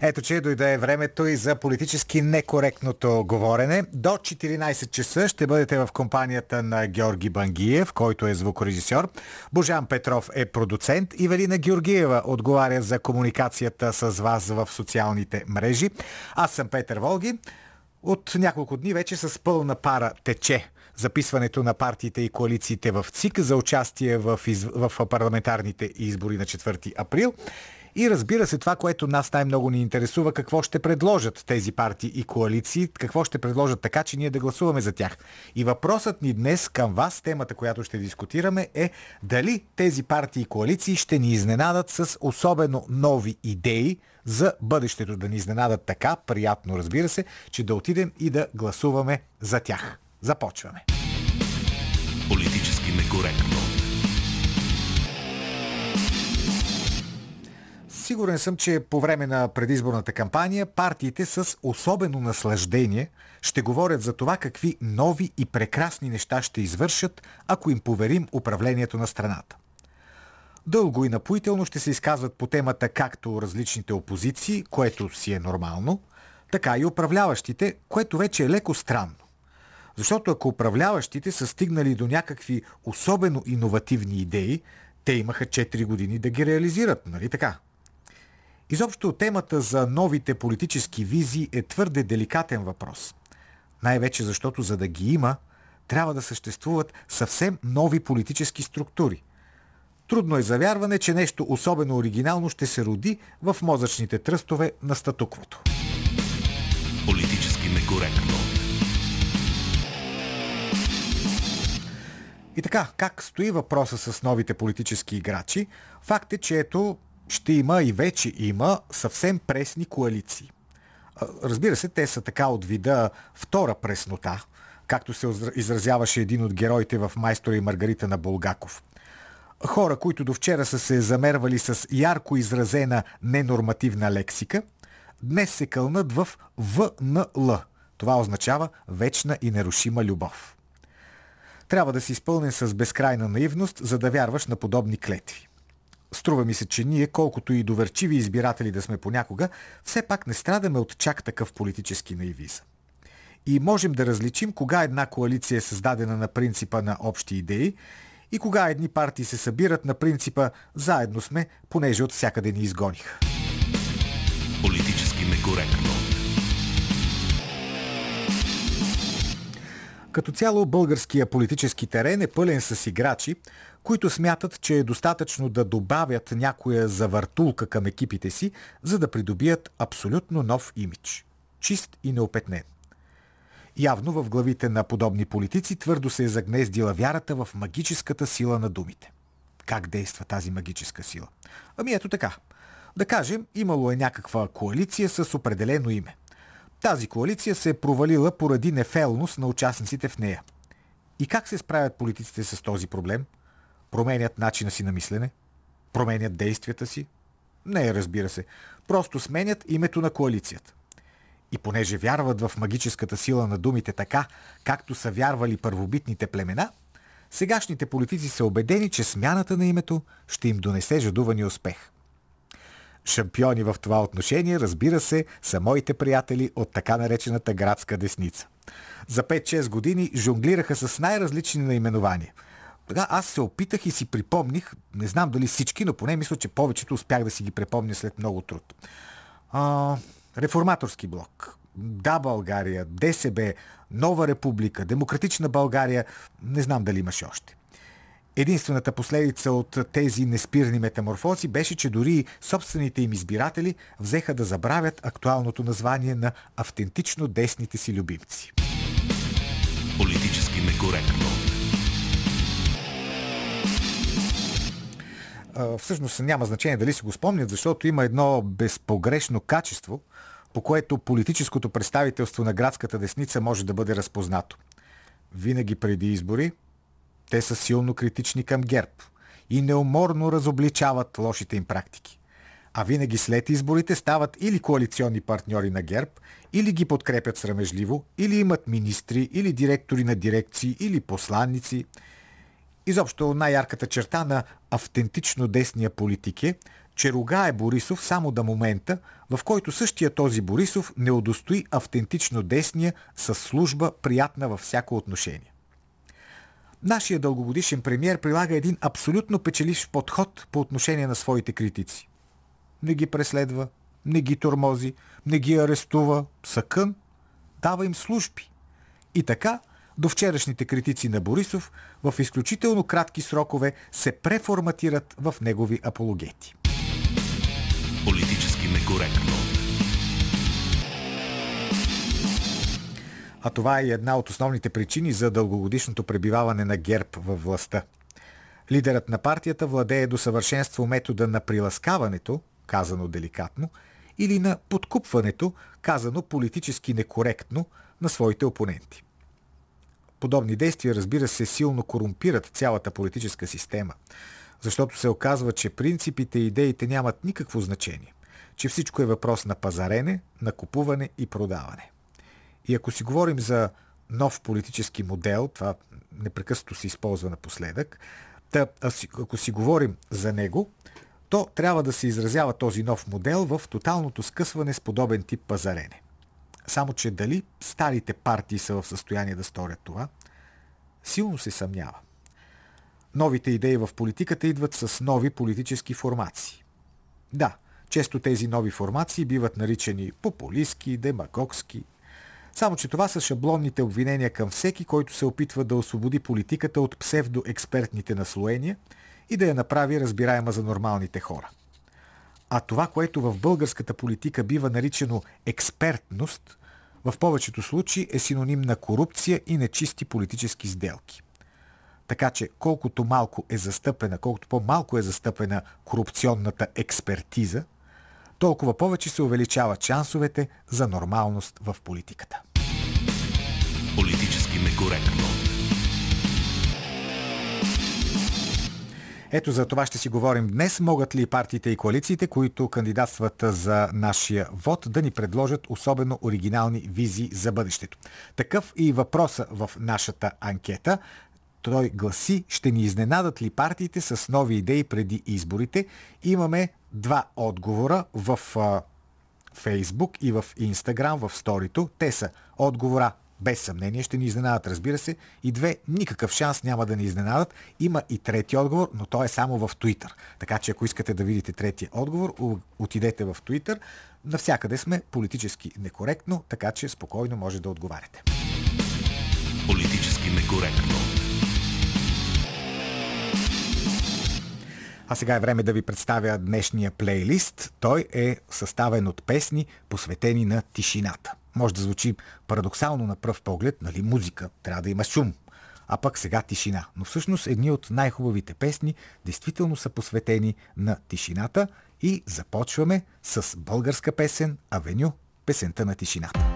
Ето, че дойде времето и за политически некоректното говорене. До 14 часа ще бъдете в компанията на Георги Бангиев, който е звукорежисьор. Божан Петров е продуцент. и Велина Георгиева отговаря за комуникацията с вас в социалните мрежи. Аз съм Петър Волги. От няколко дни вече с пълна пара тече записването на партиите и коалициите в ЦИК за участие в, из... в парламентарните избори на 4 април. И разбира се, това, което нас най-много ни интересува, какво ще предложат тези партии и коалиции, какво ще предложат така, че ние да гласуваме за тях. И въпросът ни днес към вас, темата, която ще дискутираме е дали тези партии и коалиции ще ни изненадат с особено нови идеи за бъдещето. Да ни изненадат така, приятно разбира се, че да отидем и да гласуваме за тях. Започваме. Политически некоректно. Сигурен съм, че по време на предизборната кампания партиите с особено наслаждение ще говорят за това какви нови и прекрасни неща ще извършат, ако им поверим управлението на страната. Дълго и напоително ще се изказват по темата както различните опозиции, което си е нормално, така и управляващите, което вече е леко странно. Защото ако управляващите са стигнали до някакви особено иновативни идеи, те имаха 4 години да ги реализират, нали така? Изобщо темата за новите политически визии е твърде деликатен въпрос. Най-вече защото за да ги има, трябва да съществуват съвсем нови политически структури. Трудно е завярване, че нещо особено оригинално ще се роди в мозъчните тръстове на статуквото. Политически некоректно. И така, как стои въпроса с новите политически играчи? Факт е, че ето ще има и вече има съвсем пресни коалиции. Разбира се, те са така от вида втора преснота, както се изразяваше един от героите в Майстора и Маргарита на Булгаков. Хора, които до вчера са се замервали с ярко изразена ненормативна лексика, днес се кълнат в ВНЛ. Това означава вечна и нерушима любов. Трябва да си изпълнен с безкрайна наивност, за да вярваш на подобни клетви. Струва ми се, че ние, колкото и доверчиви избиратели да сме понякога, все пак не страдаме от чак такъв политически наивизъм. И можем да различим кога една коалиция е създадена на принципа на общи идеи и кога едни партии се събират на принципа заедно сме, понеже от всякъде ни изгониха. Политически некоректно. Като цяло българския политически терен е пълен с играчи, които смятат, че е достатъчно да добавят някоя завъртулка към екипите си, за да придобият абсолютно нов имидж. Чист и неопетнен. Явно в главите на подобни политици твърдо се е загнездила вярата в магическата сила на думите. Как действа тази магическа сила? Ами ето така. Да кажем, имало е някаква коалиция с определено име. Тази коалиция се е провалила поради нефелност на участниците в нея. И как се справят политиците с този проблем? променят начина си на мислене, променят действията си. Не, разбира се. Просто сменят името на коалицията. И понеже вярват в магическата сила на думите така, както са вярвали първобитните племена, сегашните политици са убедени, че смяната на името ще им донесе жадувани успех. Шампиони в това отношение, разбира се, са моите приятели от така наречената градска десница. За 5-6 години жонглираха с най-различни наименования – така аз се опитах и си припомних, не знам дали всички, но поне мисля, че повечето успях да си ги припомня след много труд. А, реформаторски блок, Да България, ДСБ, Нова република, Демократична България, не знам дали имаше още. Единствената последица от тези неспирни метаморфози беше, че дори собствените им избиратели взеха да забравят актуалното название на автентично десните си любимци. Политически некоректно. всъщност няма значение дали си го спомнят, защото има едно безпогрешно качество, по което политическото представителство на градската десница може да бъде разпознато. Винаги преди избори те са силно критични към ГЕРБ и неуморно разобличават лошите им практики. а винаги след изборите стават или коалиционни партньори на ГЕРБ, или ги подкрепят срамежливо, или имат министри, или директори на дирекции, или посланници. Изобщо най-ярката черта на автентично десния политик е, че ругае Борисов само до момента, в който същия този Борисов не удостои автентично десния с служба приятна във всяко отношение. Нашия дългогодишен премьер прилага един абсолютно печеливш подход по отношение на своите критици. Не ги преследва, не ги тормози, не ги арестува, съкън, дава им служби. И така, до вчерашните критици на Борисов в изключително кратки срокове се преформатират в негови апологети. Политически некоректно. А това е една от основните причини за дългогодишното пребиваване на ГЕРБ във властта. Лидерът на партията владее до съвършенство метода на приласкаването, казано деликатно, или на подкупването, казано политически некоректно, на своите опоненти. Подобни действия, разбира се, силно корумпират цялата политическа система, защото се оказва, че принципите и идеите нямат никакво значение, че всичко е въпрос на пазарене, на купуване и продаване. И ако си говорим за нов политически модел, това непрекъснато се използва напоследък, да, ако си говорим за него, то трябва да се изразява този нов модел в тоталното скъсване с подобен тип пазарене. Само, че дали старите партии са в състояние да сторят това, силно се съмнява. Новите идеи в политиката идват с нови политически формации. Да, често тези нови формации биват наричани популистски, демагогски. Само, че това са шаблонните обвинения към всеки, който се опитва да освободи политиката от псевдоекспертните наслоения – и да я направи разбираема за нормалните хора. А това, което в българската политика бива наричано експертност, в повечето случаи е синоним на корупция и нечисти политически сделки. Така че колкото малко е застъпена, колкото по-малко е застъпена корупционната експертиза, толкова повече се увеличават шансовете за нормалност в политиката. Политически некоректно. Ето за това ще си говорим днес. Могат ли партиите и коалициите, които кандидатстват за нашия вод, да ни предложат особено оригинални визии за бъдещето? Такъв и въпроса в нашата анкета. Той гласи, ще ни изненадат ли партиите с нови идеи преди изборите? Имаме два отговора в Фейсбук и в Инстаграм, в сторито. Те са отговора без съмнение ще ни изненадат, разбира се. И две, никакъв шанс няма да ни изненадат. Има и трети отговор, но той е само в Twitter. Така че ако искате да видите третия отговор, отидете в Twitter. Навсякъде сме политически некоректно, така че спокойно може да отговаряте. Политически некоректно. А сега е време да ви представя днешния плейлист. Той е съставен от песни, посветени на тишината. Може да звучи парадоксално на пръв поглед, нали, музика, трябва да има шум, а пък сега тишина. Но всъщност едни от най-хубавите песни действително са посветени на тишината и започваме с българска песен Авеню, песента на тишината.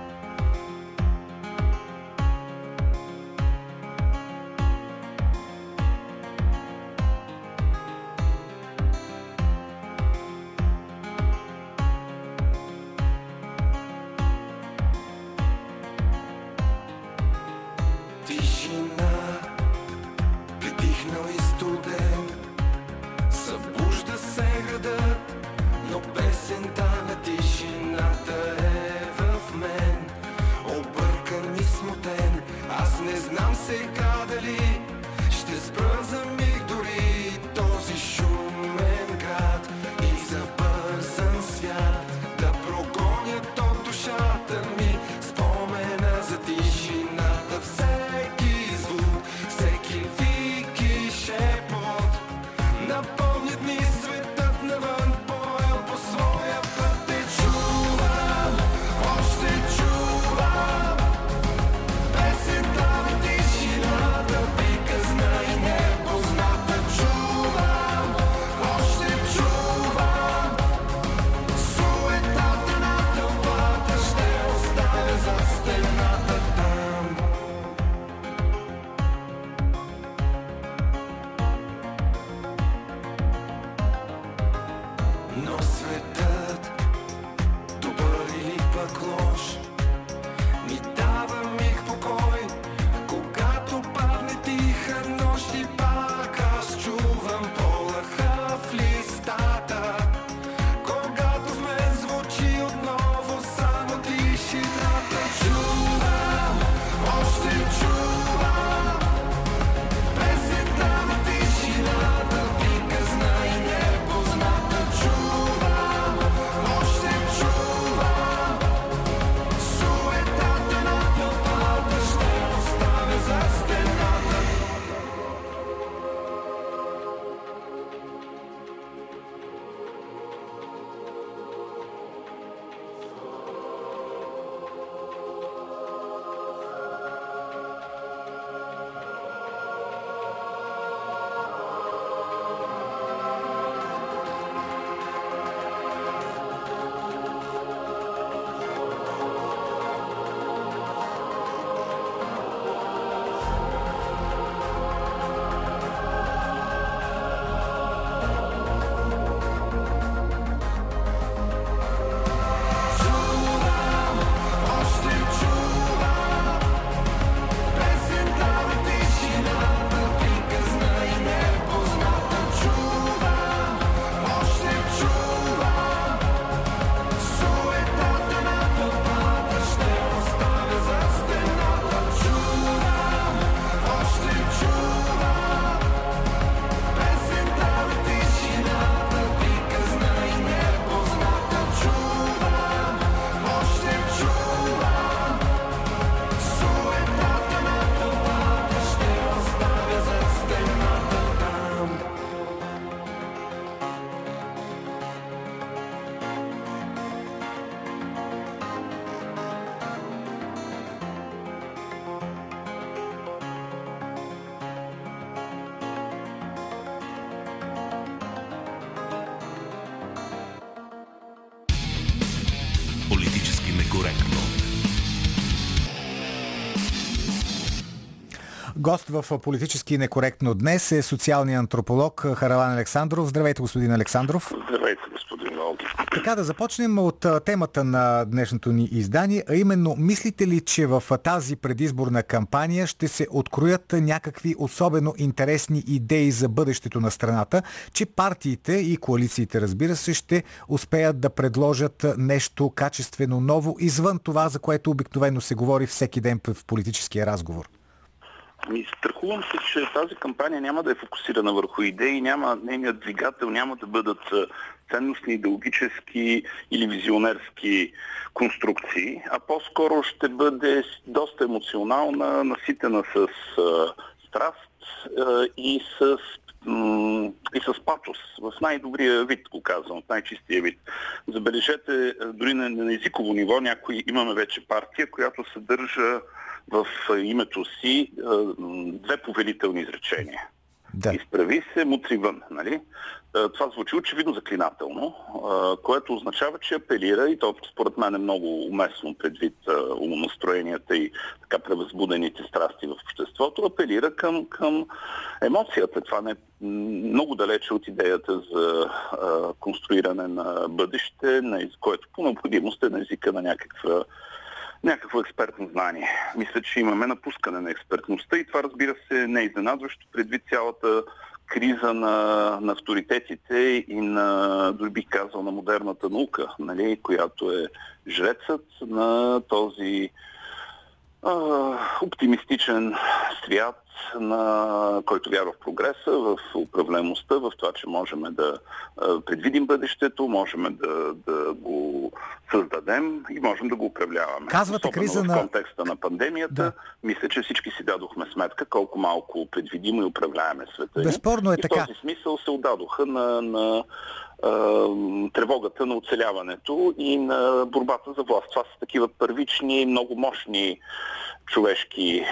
Гост в политически некоректно днес е социалният антрополог Харалан Александров. Здравейте, господин Александров. Здравейте, господин Волги. Така да започнем от темата на днешното ни издание, а именно мислите ли, че в тази предизборна кампания ще се откроят някакви особено интересни идеи за бъдещето на страната, че партиите и коалициите, разбира се, ще успеят да предложат нещо качествено ново извън това, за което обикновено се говори всеки ден в политическия разговор? Ми, страхувам се, че тази кампания няма да е фокусирана върху идеи, няма, нейният двигател няма да бъдат ценностни, идеологически или визионерски конструкции, а по-скоро ще бъде доста емоционална, наситена с а, страст а, и с и с патос, в най-добрия вид, го казвам, в най-чистия вид. Забележете, дори на, на езиково ниво някои имаме вече партия, която съдържа в името си две повелителни изречения. Да. Изправи се, мутри вън. Нали? Това звучи очевидно заклинателно, което означава, че апелира, и то според мен е много уместно предвид умонастроенията и така превъзбудените страсти в обществото, апелира към, към емоцията. Това не е много далече от идеята за конструиране на бъдеще, което по необходимост е на езика на някаква някакво експертно знание. Мисля, че имаме напускане на експертността и това разбира се не е изненадващо предвид цялата криза на, на авторитетите и на, дори бих казал, на модерната наука, нали, която е жрецът на този а, оптимистичен свят, на който вярва в прогреса, в управляемостта, в това, че можем да предвидим бъдещето, можем да, да го създадем и можем да го управляваме. Казвате Особено криза в на... контекста на пандемията, да. мисля, че всички си дадохме сметка колко малко предвидимо и управляваме света. Безспорно е и така. в този смисъл се отдадоха на, на тревогата на оцеляването и на борбата за власт. Това са такива първични, много мощни човешки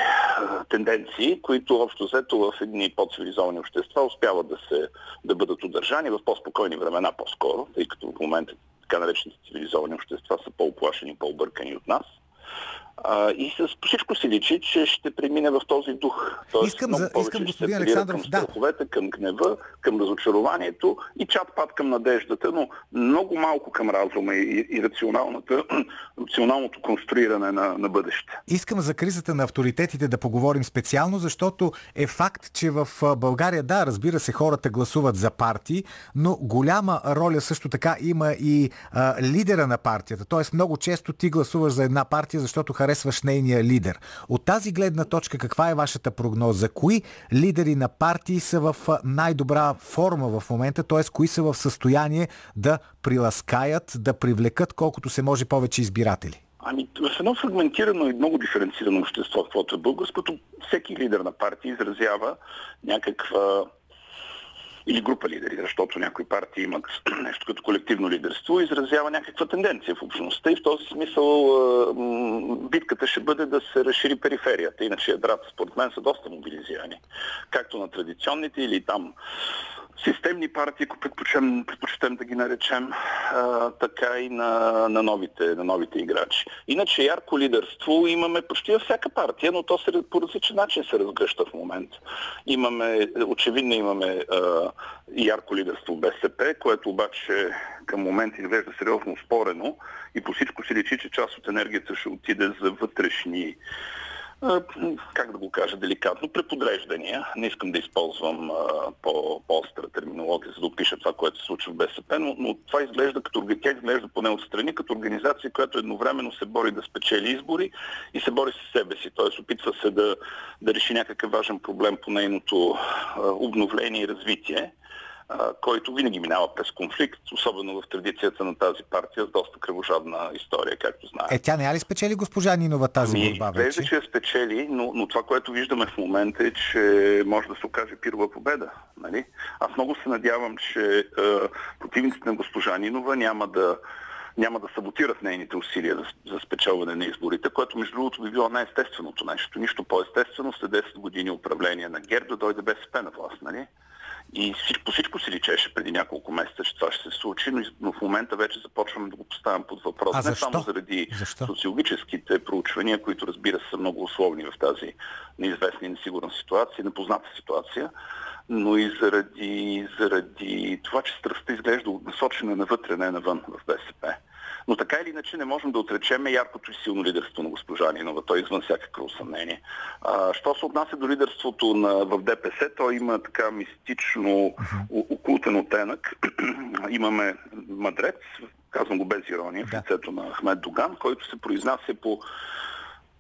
тенденции, които общо взето в едни по-цивилизовани общества успяват да, се, да бъдат удържани в по-спокойни времена по-скоро, тъй като в момента така наречените цивилизовани общества са по-оплашени, по-объркани от нас. А, и с всичко се личи, че ще премине в този дух. Тоест, искам, за, искам господин Александров, към страховете, да. към гнева, към разочарованието и чат-пат към надеждата, но много малко към разума и, и рационалната, рационалното конструиране на, на бъдеще. Искам за кризата на авторитетите да поговорим специално, защото е факт, че в България, да, разбира се, хората гласуват за партии, но голяма роля също така има и а, лидера на партията. Тоест много често ти гласуваш за една партия, защото харесваш нейния лидер. От тази гледна точка, каква е вашата прогноза? Кои лидери на партии са в най-добра форма в момента, т.е. кои са в състояние да приласкаят, да привлекат колкото се може повече избиратели? Ами, в едно фрагментирано и много диференцирано общество, каквото е българското, всеки лидер на партия изразява някаква или група лидери, защото някои партии имат нещо като колективно лидерство, изразява някаква тенденция в общността и в този смисъл битката ще бъде да се разшири периферията. Иначе ядрата, според мен, са доста мобилизирани. Както на традиционните или там системни партии, ако предпочитам, предпочитам да ги наречем, а, така и на, на, новите, на новите играчи. Иначе ярко лидерство имаме почти във всяка партия, но то се, по различен начин се разгръща в момента. Имаме, очевидно имаме а, ярко лидерство в БСП, което обаче към момента изглежда сериозно спорено и по всичко се личи, че част от енергията ще отиде за вътрешни как да го кажа деликатно, преподреждания. Не искам да използвам по-остра терминология, за да опиша това, което се случва в БСП, но, но това изглежда като, тя изглежда поне отстрани като организация, която едновременно се бори да спечели избори и се бори с себе си. Т.е. опитва се да, да реши някакъв важен проблем по нейното обновление и развитие който винаги минава през конфликт, особено в традицията на тази партия с доста кръвожадна история, както знаете. Е, тя не е ли спечели госпожа Нинова тази Ми, борба вече? че я спечели, но, но това, което виждаме в момента е, че може да се окаже пирова победа. Нали? Аз много се надявам, че е, противниците на госпожа Нинова няма да няма да саботират нейните усилия за, за спечелване на изборите, което между другото би било най-естественото нещо. Нищо по-естествено след 10 години управление на ГЕРБ да дойде БСП на власт, нали? И по всичко си личеше преди няколко месеца, че това ще се случи, но, но в момента вече започваме да го поставям под въпрос. А Не защо? само заради Защо? социологическите проучвания, които разбира се са много условни в тази неизвестна и несигурна ситуация, непозната ситуация, но и заради, заради това, че страстта изглежда насочена навътре, не навън в БСП. Но така или иначе не можем да отречем яркото и силно лидерство на госпожа Нинова. Той е извън всякакво съмнение. А, що се отнася до лидерството на, в ДПС, то има така мистично окултен оттенък. Имаме мъдрец, казвам го без ирония, в Да. лицето на Ахмед Доган, който се произнася по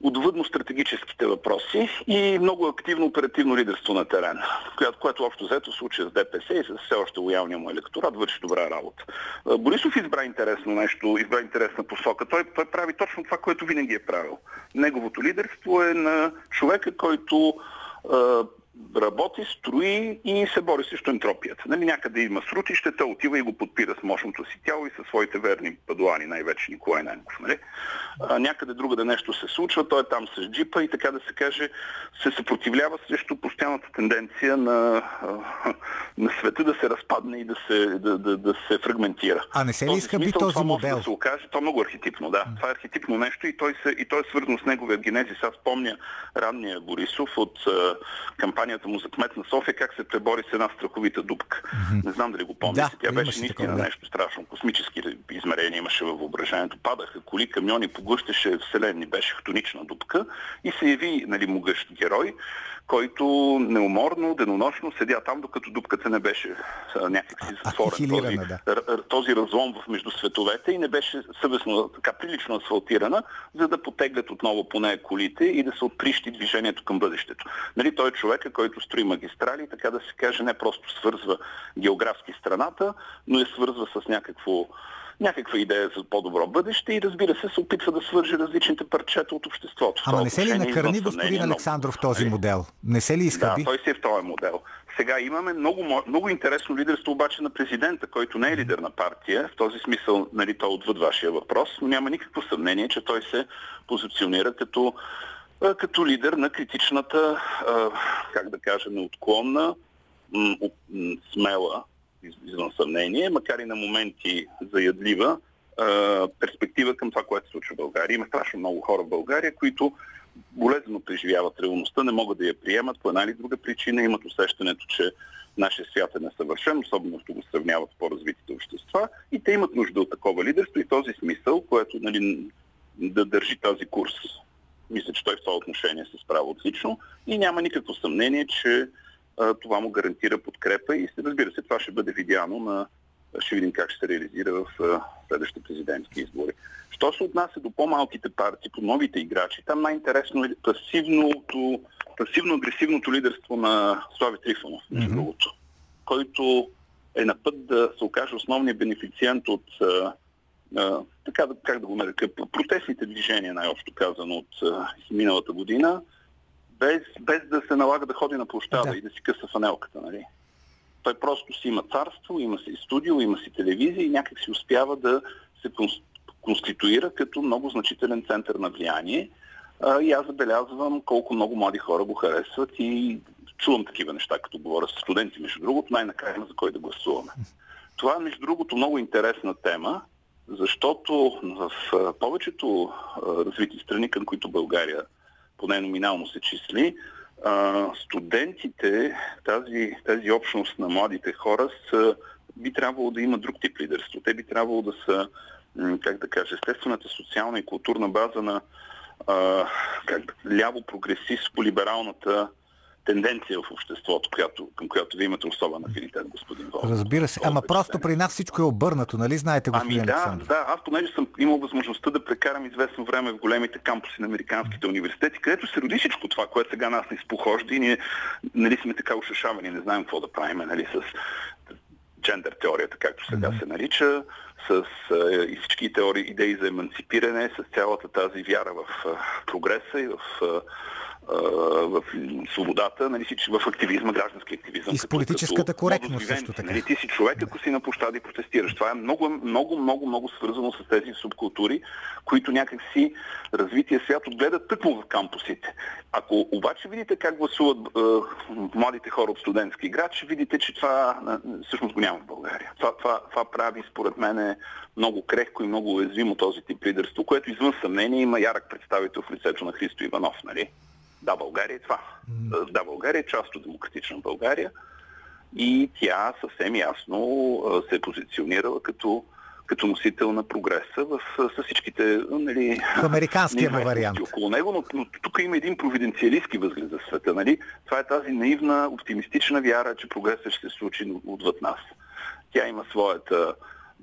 отвъдно стратегическите въпроси и много активно оперативно лидерство на терена, което, което общо взето случая с ДПС и с все още лоялния му електорат върши добра работа. Борисов избра интересно нещо, избра интересна посока. Той, той прави точно това, което винаги е правил. Неговото лидерство е на човека, който работи, строи и се бори срещу ентропията. Нали, някъде има срутище, той отива и го подпира с мощното си тяло и със своите верни падуани, най-вече Николай Ненков. Нали? А, някъде другаде нещо се случва, той е там с джипа и така да се каже се съпротивлява срещу постоянната тенденция на, на света да се разпадне и да се, да, да, да се фрагментира. А не се ли В този изхъби смисъл този модел? Да се окаже, то е много архетипно, да. Това е архетипно нещо и той, се, и той е свързано с неговия генезис. Аз помня ранния Борисов от а, кампанията му за кмет на София, как се пребори с една страховита дупка. Не знам дали го помните. Да, Тя беше наистина да. нещо страшно. Космически измерения имаше във въображението. Падаха коли, камиони, поглъщаше вселенни, беше хтонична дупка и се яви нали, могъщ герой, който неуморно, денонощно седя там, докато дупката не беше някакси затворен. Този, да. този разлом в между световете и не беше съвестно, така прилично асфалтирана, за да потеглят отново по нея колите и да се отприщи движението към бъдещето. Нали, той е човека, който строи магистрали, така да се каже, не просто свързва географски страната, но я свързва с някакво някаква идея за по-добро бъдеще и разбира се се опитва да свържи различните парчета от обществото. Ама не се ли накърни господин. Александров този Нали? модел? Не се ли Да, изхъби? той си е в този модел. Сега имаме много, много интересно лидерство обаче на президента, който не е лидер на партия. В този смисъл, нали, той отвъд вашия въпрос, но няма никакво съмнение, че той се позиционира като, като лидер на критичната, как да кажа, неотклонна, смела, из- извън съмнение, макар и на моменти заядлива, перспектива към това, което се случва в България. Има страшно много хора в България, които болезнено преживяват реалността, не могат да я приемат по една или друга причина, имат усещането, че нашия свят е несъвършен, особено ако го сравняват с по-развитите общества и те имат нужда от такова лидерство и този смисъл, което нали, да държи тази курс. Мисля, че той в това отношение се справя отлично и няма никакво съмнение, че а, това му гарантира подкрепа и разбира се, това ще бъде видяно на ще видим как ще се реализира в следващите президентски избори. Що се отнася до по-малките партии, по новите играчи, там най-интересно е пасивното, пасивно-агресивното лидерство на Слави Трифонов, между Мгм. другото, който е на път да се окаже основният бенефициент от а, така да, как да го нарека, протестните движения, най-общо казано, от а, миналата година, без, без да се налага да ходи на площада Да. и да си къса фанелката, нали? Той просто си има царство, има си студио, има си телевизия и някак си успява да се конс- конституира като много значителен център на влияние. А, и аз забелязвам колко много млади хора го харесват и чувам такива неща, като говоря с студенти, между другото, най-накрая за кой да гласуваме. Това е, между другото, много интересна тема, защото в повечето развити страни, към които България поне номинално се числи, студентите, тази, тази общност на младите хора са, би трябвало да има друг тип лидерство. Те би трябвало да са, как да кажа, естествената социална и културна база на ляво-прогресистско-либералната тенденция в обществото, която, към която вие имате особен афинитет, господин Волков. Разбира се. Ама просто при нас всичко е обърнато, нали знаете, господин Ами да, Александров? да, аз понеже съм имал възможността да прекарам известно време в големите кампуси на американските университети, където се роди всичко това, което сега нас не изпохожда и ние нали, сме така ушашавани, не знаем какво да правим нали, с джендър теорията, както сега се нарича, с а, и всички теории, идеи за емансипиране, с цялата тази вяра в а, прогреса и в а, в свободата, нали, в активизма, граждански активизъм. И с политическата като, коректност също така. Нали, ти си човек, ако си на площада и протестираш. Това е много, много, много, много свързано с тези субкултури, които някак си развитие свят отгледат тъкмо в кампусите. Ако обаче видите как гласуват е, младите хора от студентски град, ще видите, че това всъщност го няма в България. Това, това, това прави, според мен, много крехко и много уязвимо този тип лидерство, което извън съмнение има ярък представител в лицето на Христо Иванов. Нали? Да, България е това. Да, България е част от демократична България и тя съвсем ясно се е позиционирала като, като носител на прогреса в, с всичките нали, в американския му вариант. Около него, но, но тук има един провиденциалистски възглед за света. Нали? Това е тази наивна, оптимистична вяра, че прогресът ще се случи отвъд нас. Тя има своята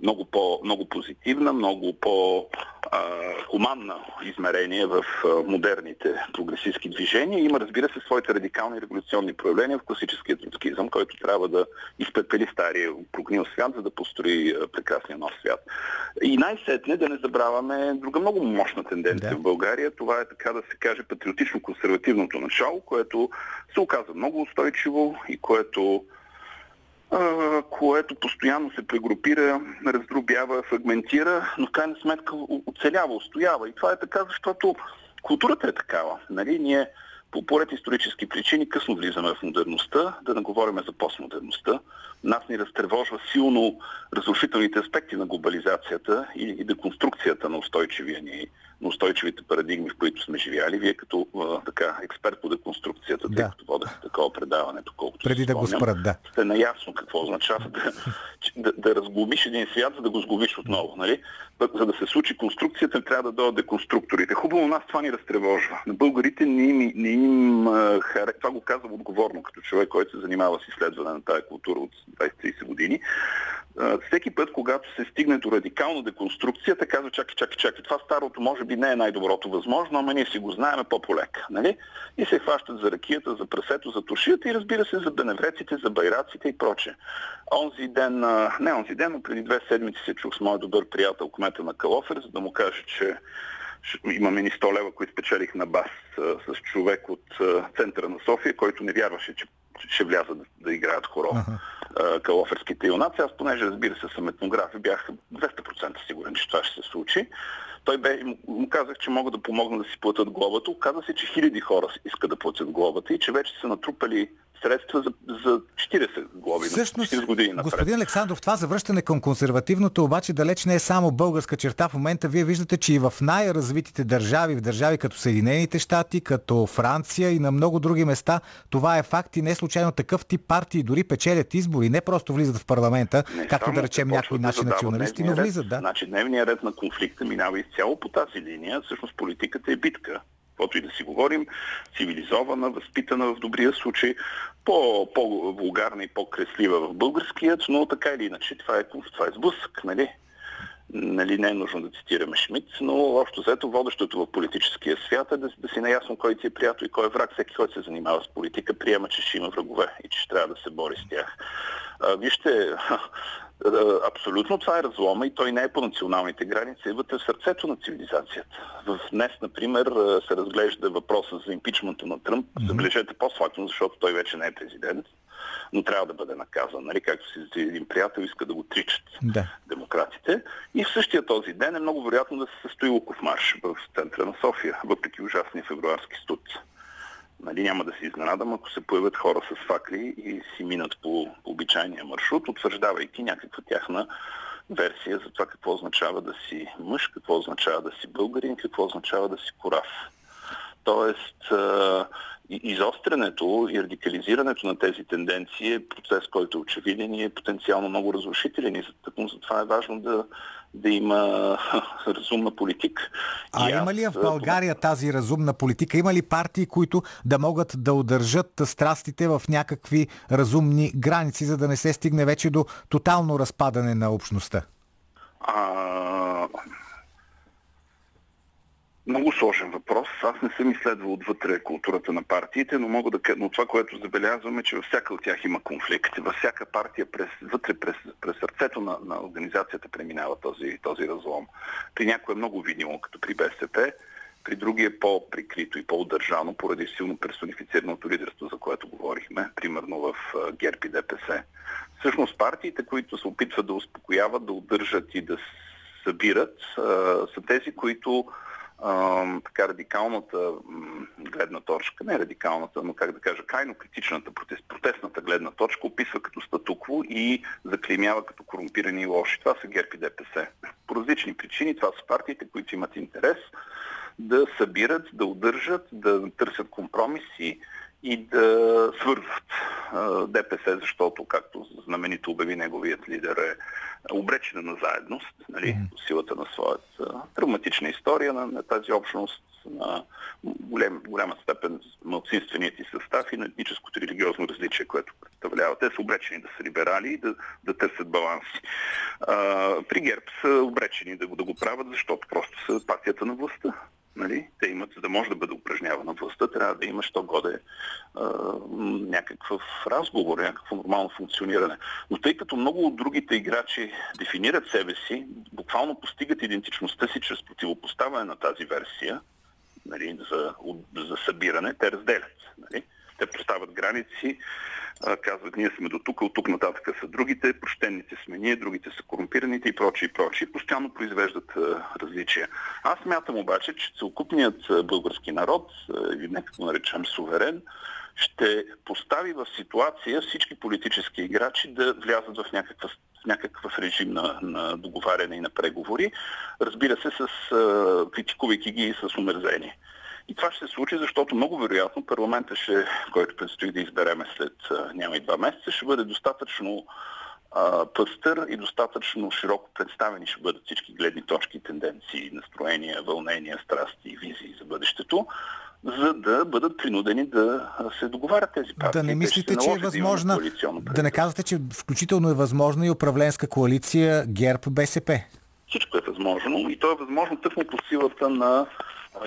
много, по, много позитивна, много по-хуманна измерение в модерните прогресистски движения. Има, разбира се, своите радикални революционни проявления в класическия троцкизъм, който трябва да изпепели стария прогнил свят, за да построи прекрасния нов свят. И най-сетне да не забравяме друга много мощна тенденция да. в България. Това е така да се каже патриотично-консервативното начало, което се оказа много устойчиво и което което постоянно се прегрупира, раздробява, фрагментира, но в крайна сметка оцелява, устоява. И това е така, защото културата е такава. Нали? Ние по поред исторически причини късно влизаме в модерността, да не говорим за постмодерността. Нас ни разтревожва силно разрушителните аспекти на глобализацията и деконструкцията на устойчивия ни на устойчивите парадигми, в които сме живяли. Вие като а, така, експерт по деконструкцията, да. тъй като водехте такова предаване, колкото Преди да го спрат, да. Сте наясно какво означава да, да, да разглобиш един свят, за да го сглобиш отново. Нали? За да се случи конструкцията, трябва да дойдат деконструкторите. Хубаво, нас това ни разтревожва. На българите не им, не им харе... Това го казвам отговорно, като човек, който се занимава с изследване на тази култура от 20-30 години всеки път, когато се стигне до радикална деконструкция, казва, чакай, чакай, чакай, това старото може би не е най-доброто възможно, ама ние си го знаем по-полека. Нали? И се хващат за ракията, за прасето, за тушията и разбира се за беневреците, за байраците и проче. Онзи ден, не онзи ден, но преди две седмици се чух с моят добър приятел, кмета на Калофер, за да му кажа, че имаме ни 100 лева, които спечелих на бас с човек от центъра на София, който не вярваше, че ще влязат да, играят хоро. Калоферските юнаци. Аз понеже разбира се съм етнограф и бях 200% сигурен, че това ще се случи. Той бе, му казах, че могат да помогна да си платят глобата. Оказа се, че хиляди хора искат да платят глобата и че вече са натрупали средства за, за 40 глави, Всъщност, 40 години напред. Господин Александров, това завръщане към консервативното обаче далеч не е само българска черта. В момента вие виждате, че и в най-развитите държави, в държави като Съединените щати, като Франция и на много други места, това е факт и не е случайно такъв тип партии дори печелят избори, не просто влизат в парламента, не както да речем някои наши да националисти, но влизат, да. Значи дневният ред на конфликта минава изцяло по тази линия. Всъщност политиката е битка каквото и да си говорим, цивилизована, възпитана в добрия случай, по, по-вулгарна и по-креслива в българският, но така или иначе това е, това е сблъсък, нали? Нали, не е нужно да цитираме Шмидт, но общо взето водещото в политическия свят е да, да си наясно кой ти е приятел и кой е враг. Всеки, който се занимава с политика, приема, че ще има врагове и че ще трябва да се бори с тях. А, вижте, абсолютно това е разлома и той не е по националните граници, е вътре в сърцето на цивилизацията. В днес, например, е, се разглежда въпроса за импичмента на Тръмп. Mm-hmm. Забележете по-слакно, защото той вече не е президент, но трябва да бъде наказан. Нали? Както си един приятел иска да го тричат да. демократите. И в същия този ден е много вероятно да се състои Луков марш в центъра на София, въпреки ужасния февруарски студ. Нали, няма да се изненадам, ако се появят хора с факли и си минат по, обичайния маршрут, утвърждавайки някаква тяхна версия за това какво означава да си мъж, какво означава да си българин, какво означава да си кораф. Тоест, изострянето и радикализирането на тези тенденции е процес, който е очевиден и е потенциално много разрушителен. И затова е важно да, да има разумна политика. А и има ли в България тази разумна политика? Има ли партии, които да могат да удържат страстите в някакви разумни граници, за да не се стигне вече до тотално разпадане на общността? А, много сложен въпрос. Аз не съм изследвал отвътре културата на партиите, но мога да но това, което забелязваме, че във всяка от тях има конфликт. Във всяка партия през, вътре през, през сърцето на, на организацията преминава този, този разлом. При някой е много видимо, като при БСП, при други е по-прикрито и по-удържано поради силно персонифицираното лидерство, за което говорихме, примерно в ГЕРБ и ДПС. Всъщност партиите, които се опитват да успокояват, да удържат и да събират, са тези, които така радикалната гледна точка, не радикалната, но как да кажа, крайно критичната протест, протестната гледна точка описва като статукво и заклеймява като корумпирани и лоши. Това са ГЕРБ и ДПС. По различни причини това са партиите, които имат интерес да събират, да удържат, да търсят компромиси и да свързват ДПС, защото, както знаменито обяви неговият лидер, е обречена на заедност, нали, по силата на своята травматична история на, на тази общност, на голем, голяма степен малцинственият и състав и на етническото религиозно различие, което представлява. Те са обречени да са либерали и да, да търсят баланси. А, при ГЕРБ са обречени да да го правят, защото просто са партията на властта. Нали? Те имат, за да може да бъде упражнявана властта, трябва да има, що годе а, някакъв разговор, някакво нормално функциониране. Но тъй като много от другите играчи дефинират себе си, буквално постигат идентичността си чрез противопоставяне на тази версия, нали, за, за събиране, те разделят. Нали? Те поставят граници, казват, ние сме до тук, от тук нататък са другите, прощените сме ние, другите са корумпираните и прочие и прочие. Постоянно произвеждат различия. Аз мятам обаче, че целокупният български народ, или нека го наречем суверен, ще постави в ситуация всички политически играчи да влязат в някаква някакъв режим на, на договаряне и на преговори, разбира се, с, критикувайки ги с умерзение. И това ще се случи, защото много вероятно парламента, ще, който предстои да избереме след няма и два месеца, ще бъде достатъчно пъстър и достатъчно широко представени ще бъдат всички гледни точки, тенденции, настроения, вълнения, страсти и визии за бъдещето, за да бъдат принудени да се договарят тези партии. Да не мислите, че е възможна, да, да не казвате, че включително е възможна и управленска коалиция ГЕРБ-БСП? Всичко е възможно и то е възможно тъкмо по силата на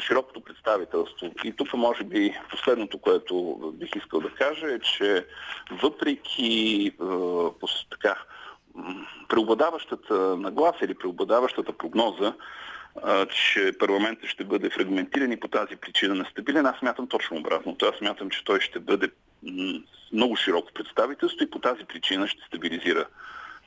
широкото представителство. И тук може би последното, което бих искал да кажа е, че въпреки е, така, преобладаващата нагласа или преобладаващата прогноза, че парламентът ще бъде фрагментиран и по тази причина нестабилен, аз смятам точно обратното. Аз смятам, че той ще бъде много широко представителство и по тази причина ще стабилизира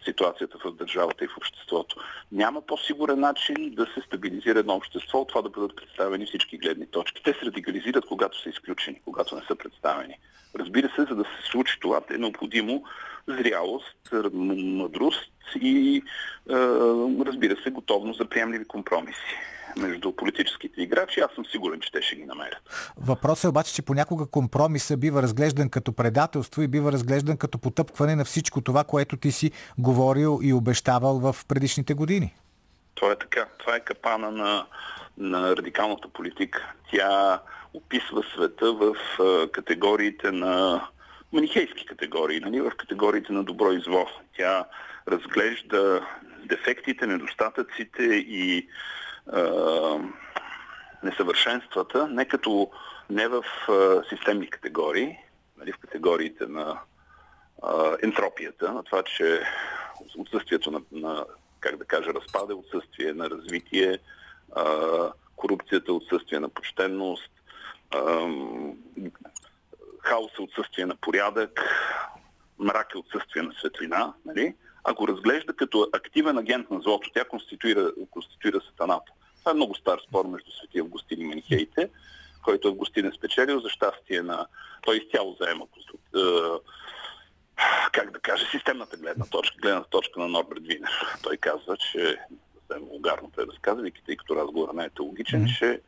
ситуацията в държавата и в обществото. Няма по-сигурен начин да се стабилизира едно общество от това да бъдат представени всички гледни точки. Те се радикализират, когато са изключени, когато не са представени. Разбира се, за да се случи това, е необходимо зрялост, мъдрост и е, разбира се, готовност за приемливи компромиси между политическите играчи. Аз съм сигурен, че те ще ги намерят. Въпросът е обаче, че понякога компромиса бива разглеждан като предателство и бива разглеждан като потъпкване на всичко това, което ти си говорил и обещавал в предишните години. Това е така. Това е капана на, на радикалната политика. Тя описва света в категориите на манихейски категории, нали? в категориите на добро и зло. Тя разглежда дефектите, недостатъците и несъвършенствата, не като не в а, системни категории, нали, в категориите на а, ентропията, на това, че отсъствието на, на как да кажа, разпада, отсъствие на развитие, а, корупцията, отсъствие на почтенност, а, хаос е отсъствие на порядък, мрак е отсъствие на светлина, нали? А го разглежда като активен агент на злото. Тя конституира, конституира сатаната. Това е много стар спор между Свети Августин и Менихеите, който Августин е спечелил за щастие на... Той изцяло заема е, как да кажа, системната гледна точка, гледната точка на Норберт Винер. Той казва, че съвсем вулгарно разказвайки, тъй като разговорът не е теологичен, mm-hmm. че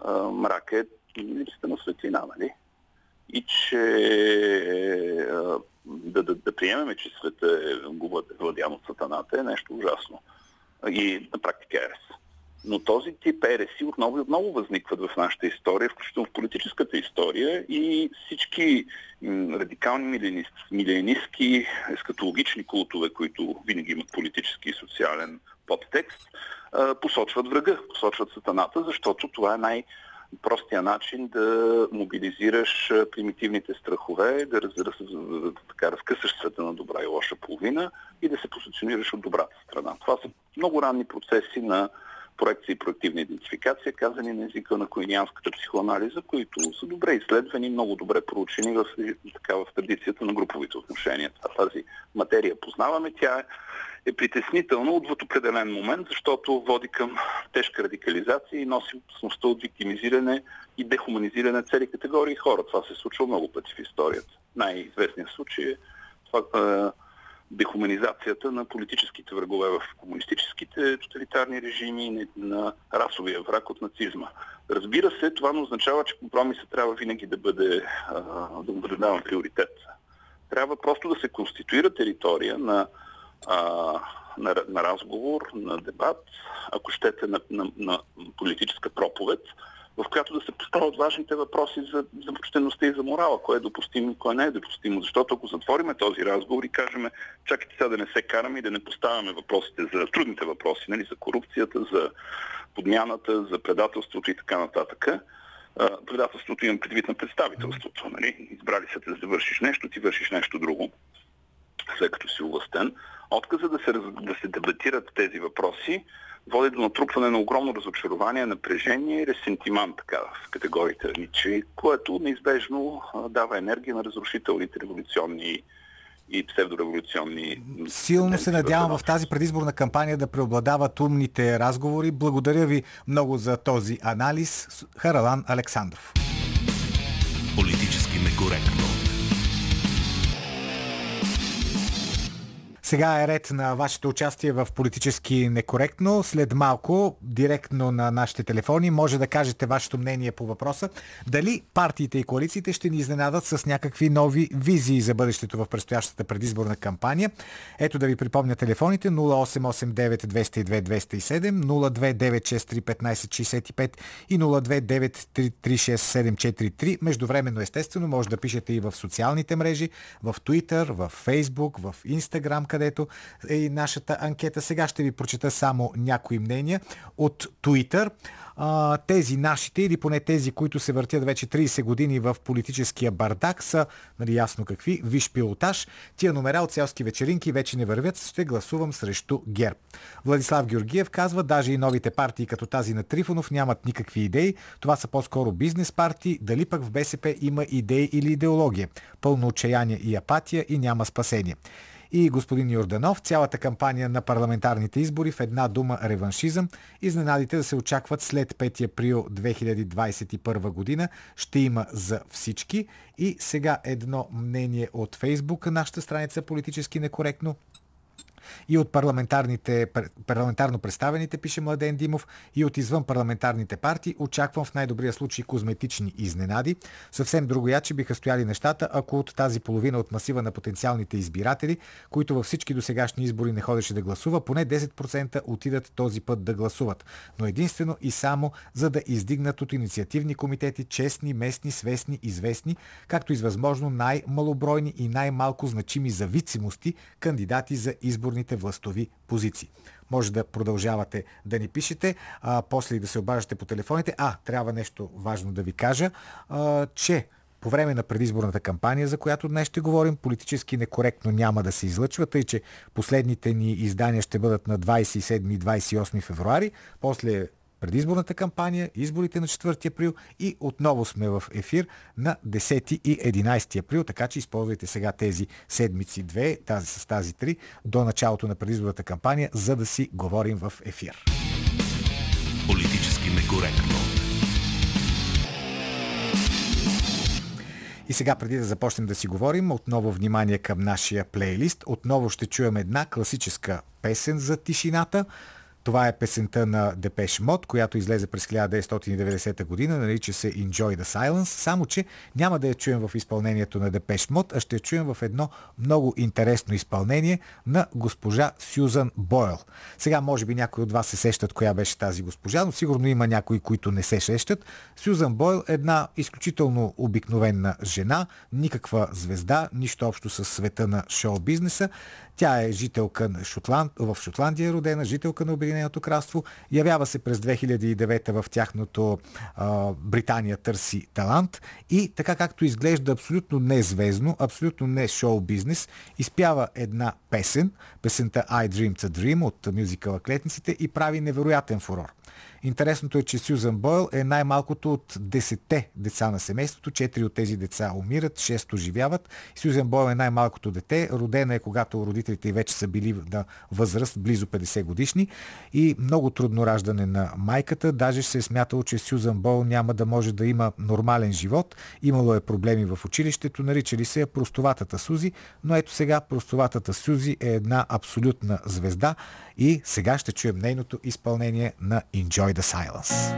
а, мрак е липсата на светлина, нали? И че да, да, да приемеме, че света е владян от сатаната е нещо ужасно. И на практика е рес. Но този тип ереси отново и отново възникват в нашата история, включително в политическата история и всички радикални милиенистски, ескатологични култове, които винаги имат политически и социален подтекст, посочват врага, посочват сатаната, защото това е най- простия начин да мобилизираш примитивните страхове, да, раз, раз, така, разкъсаш света на добра и лоша половина и да се позиционираш от добрата страна. Това са много ранни процеси на проекция и проективна идентификация, казани на езика на коинианската психоанализа, които са добре изследвани, много добре проучени в, така, в традицията на груповите отношения. Тази материя познаваме, тя е, е притеснителна от определен момент, защото води към тежка радикализация и носи опасността от виктимизиране и дехуманизиране цели категории хора. Това се случва много пъти в историята. Най-известният случай е това, дехуманизацията на политическите врагове в комунистическите тоталитарни режими на расовия враг от нацизма. Разбира се, това не означава, че компромисът трябва винаги да бъде, да бъде даван приоритет. Трябва просто да се конституира територия на, на, на разговор, на дебат, ако щете на, на, на политическа проповед, в която да се поставят важните въпроси за, за почтеността и за морала, кое е допустимо и кое не е допустимо. Защото ако затвориме този разговор и кажем, чакайте сега да не се караме и да не поставяме въпросите за трудните въпроси, нали, за корупцията, за подмяната, за предателството и така нататък, предателството имам предвид на представителството. Нали? Избрали се да завършиш нещо, ти вършиш нещо друго, след като си увластен. Отказа да се, да се дебатират тези въпроси води до натрупване на огромно разочарование, напрежение и ресентимент така, в категориите Ниче, което неизбежно дава енергия на разрушителните революционни и псевдореволюционни... Силно се надявам в тази предизборна кампания да преобладават умните разговори. Благодаря ви много за този анализ. Харалан Александров. Политически некоректно. Сега е ред на вашето участие в политически некоректно. След малко, директно на нашите телефони, може да кажете вашето мнение по въпроса. Дали партиите и коалициите ще ни изненадат с някакви нови визии за бъдещето в предстоящата предизборна кампания. Ето да ви припомня телефоните 0889 202 207, 029631565 и 029336743. Междувременно, естествено, може да пишете и в социалните мрежи, в Twitter, в Facebook, в Instagram, където е и нашата анкета. Сега ще ви прочета само някои мнения от Twitter. Тези нашите, или поне тези, които се въртят вече 30 години в политическия бардак, са нали, ясно какви, виж пилотаж. Тия номера от селски вечеринки вече не вървят, ще гласувам срещу ГЕРБ. Владислав Георгиев казва, даже и новите партии като тази на Трифонов нямат никакви идеи. Това са по-скоро бизнес партии, дали пък в БСП има идеи или идеология. Пълно отчаяние и апатия и няма спасение и господин Йорданов. Цялата кампания на парламентарните избори в една дума реваншизъм. Изненадите да се очакват след 5 април 2021 година. Ще има за всички. И сега едно мнение от Фейсбук, нашата страница политически некоректно и от парламентарните, парламентарно представените, пише Младен Димов, и от извън парламентарните партии очаквам в най-добрия случай козметични изненади. Съвсем другояче биха стояли нещата, ако от тази половина от масива на потенциалните избиратели, които във всички досегашни избори не ходеше да гласува, поне 10% отидат този път да гласуват. Но единствено и само за да издигнат от инициативни комитети честни, местни, свестни, известни, както и възможно най-малобройни и най-малко значими зависимости кандидати за изборни отговорните властови позиции. Може да продължавате да ни пишете, а после и да се обаждате по телефоните. А, трябва нещо важно да ви кажа, а, че по време на предизборната кампания, за която днес ще говорим, политически некоректно няма да се излъчва, тъй че последните ни издания ще бъдат на 27 и 28 февруари, после предизборната кампания, изборите на 4 април и отново сме в ефир на 10 и 11 април, така че използвайте сега тези седмици две, тази с тази три, до началото на предизборната кампания, за да си говорим в ефир. Политически некоректно. И сега, преди да започнем да си говорим, отново внимание към нашия плейлист. Отново ще чуем една класическа песен за тишината. Това е песента на Депеш Мод, която излезе през 1990 година, нарича се Enjoy the Silence, само че няма да я чуем в изпълнението на Депеш Мод, а ще я чуем в едно много интересно изпълнение на госпожа Сюзан Бойл. Сега може би някои от вас се сещат коя беше тази госпожа, но сигурно има някои, които не се сещат. Сюзан Бойл е една изключително обикновена жена, никаква звезда, нищо общо с света на шоу-бизнеса. Тя е жителка на Шотланд, в Шотландия е родена, жителка на Обединеното кралство. Явява се през 2009 в тяхното а, Британия търси талант и така както изглежда абсолютно незвездно, абсолютно не шоу бизнес, изпява една песен, песента I Dreamed a Dream от мюзикъла Клетниците и прави невероятен фурор. Интересното е, че Сюзан Бойл е най-малкото от десете деца на семейството. Четири от тези деца умират, шест оживяват. Сюзан Бойл е най-малкото дете. Родена е, когато родителите вече са били на възраст близо 50 годишни и много трудно раждане на майката. Даже се е смятало, че Сюзан Бойл няма да може да има нормален живот. Имало е проблеми в училището, наричали се простоватата Сузи, но ето сега простоватата Сузи е една абсолютна звезда и сега ще чуем нейното изпълнение на Enjoy the Silence.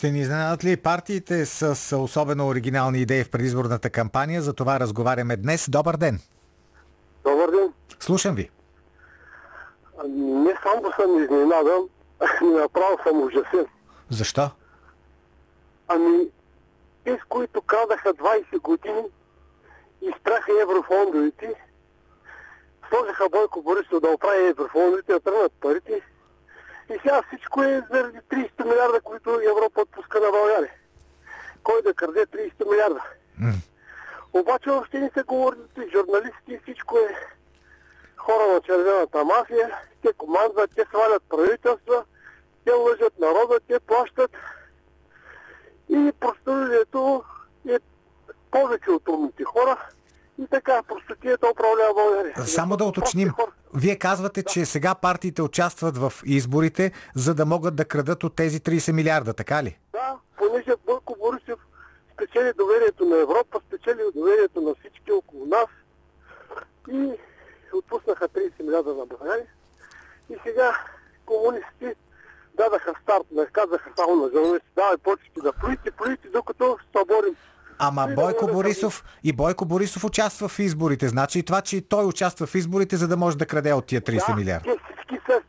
Ще ни изненадат ли партиите с особено оригинални идеи в предизборната кампания? За това разговаряме днес. Добър ден! Добър ден. Слушам ви. Не само съм изненадан, направо съм ужасен. Защо? Ами, те, с които крадаха 20 години, изпряха еврофондовете, сложиха Бойко Борисов да оправи еврофондовете, да тръгнат парите. И сега всичко е заради 30 милиарда, които Европа отпуска на България. Кой да краде 30 милиарда? Обаче въобще не се говори за тези журналисти, всичко е хора на червената мафия, те командват, те свалят правителства, те лъжат народа, те плащат. И простолюдието е повече от умните хора. И така, простотията управлява България. Само да уточним. Хора- Вие казвате, че сега партиите участват в изборите, за да могат да крадат от тези 30 милиарда, така ли? Да, понеже Бойко Борисов спечели доверието на Европа, спечели доверието на всички около нас и отпуснаха 30 милиарда на България. И сега комунистите дадаха старт, не казаха само на журналисти, давай почти да плюйте, плюйте, докато се борим. Ама И да Бойко Борисов и Бойко Борисов участва в изборите. Значи и това, че и той участва в изборите, за да може да краде от тия 30 да, милиарда. Всички са,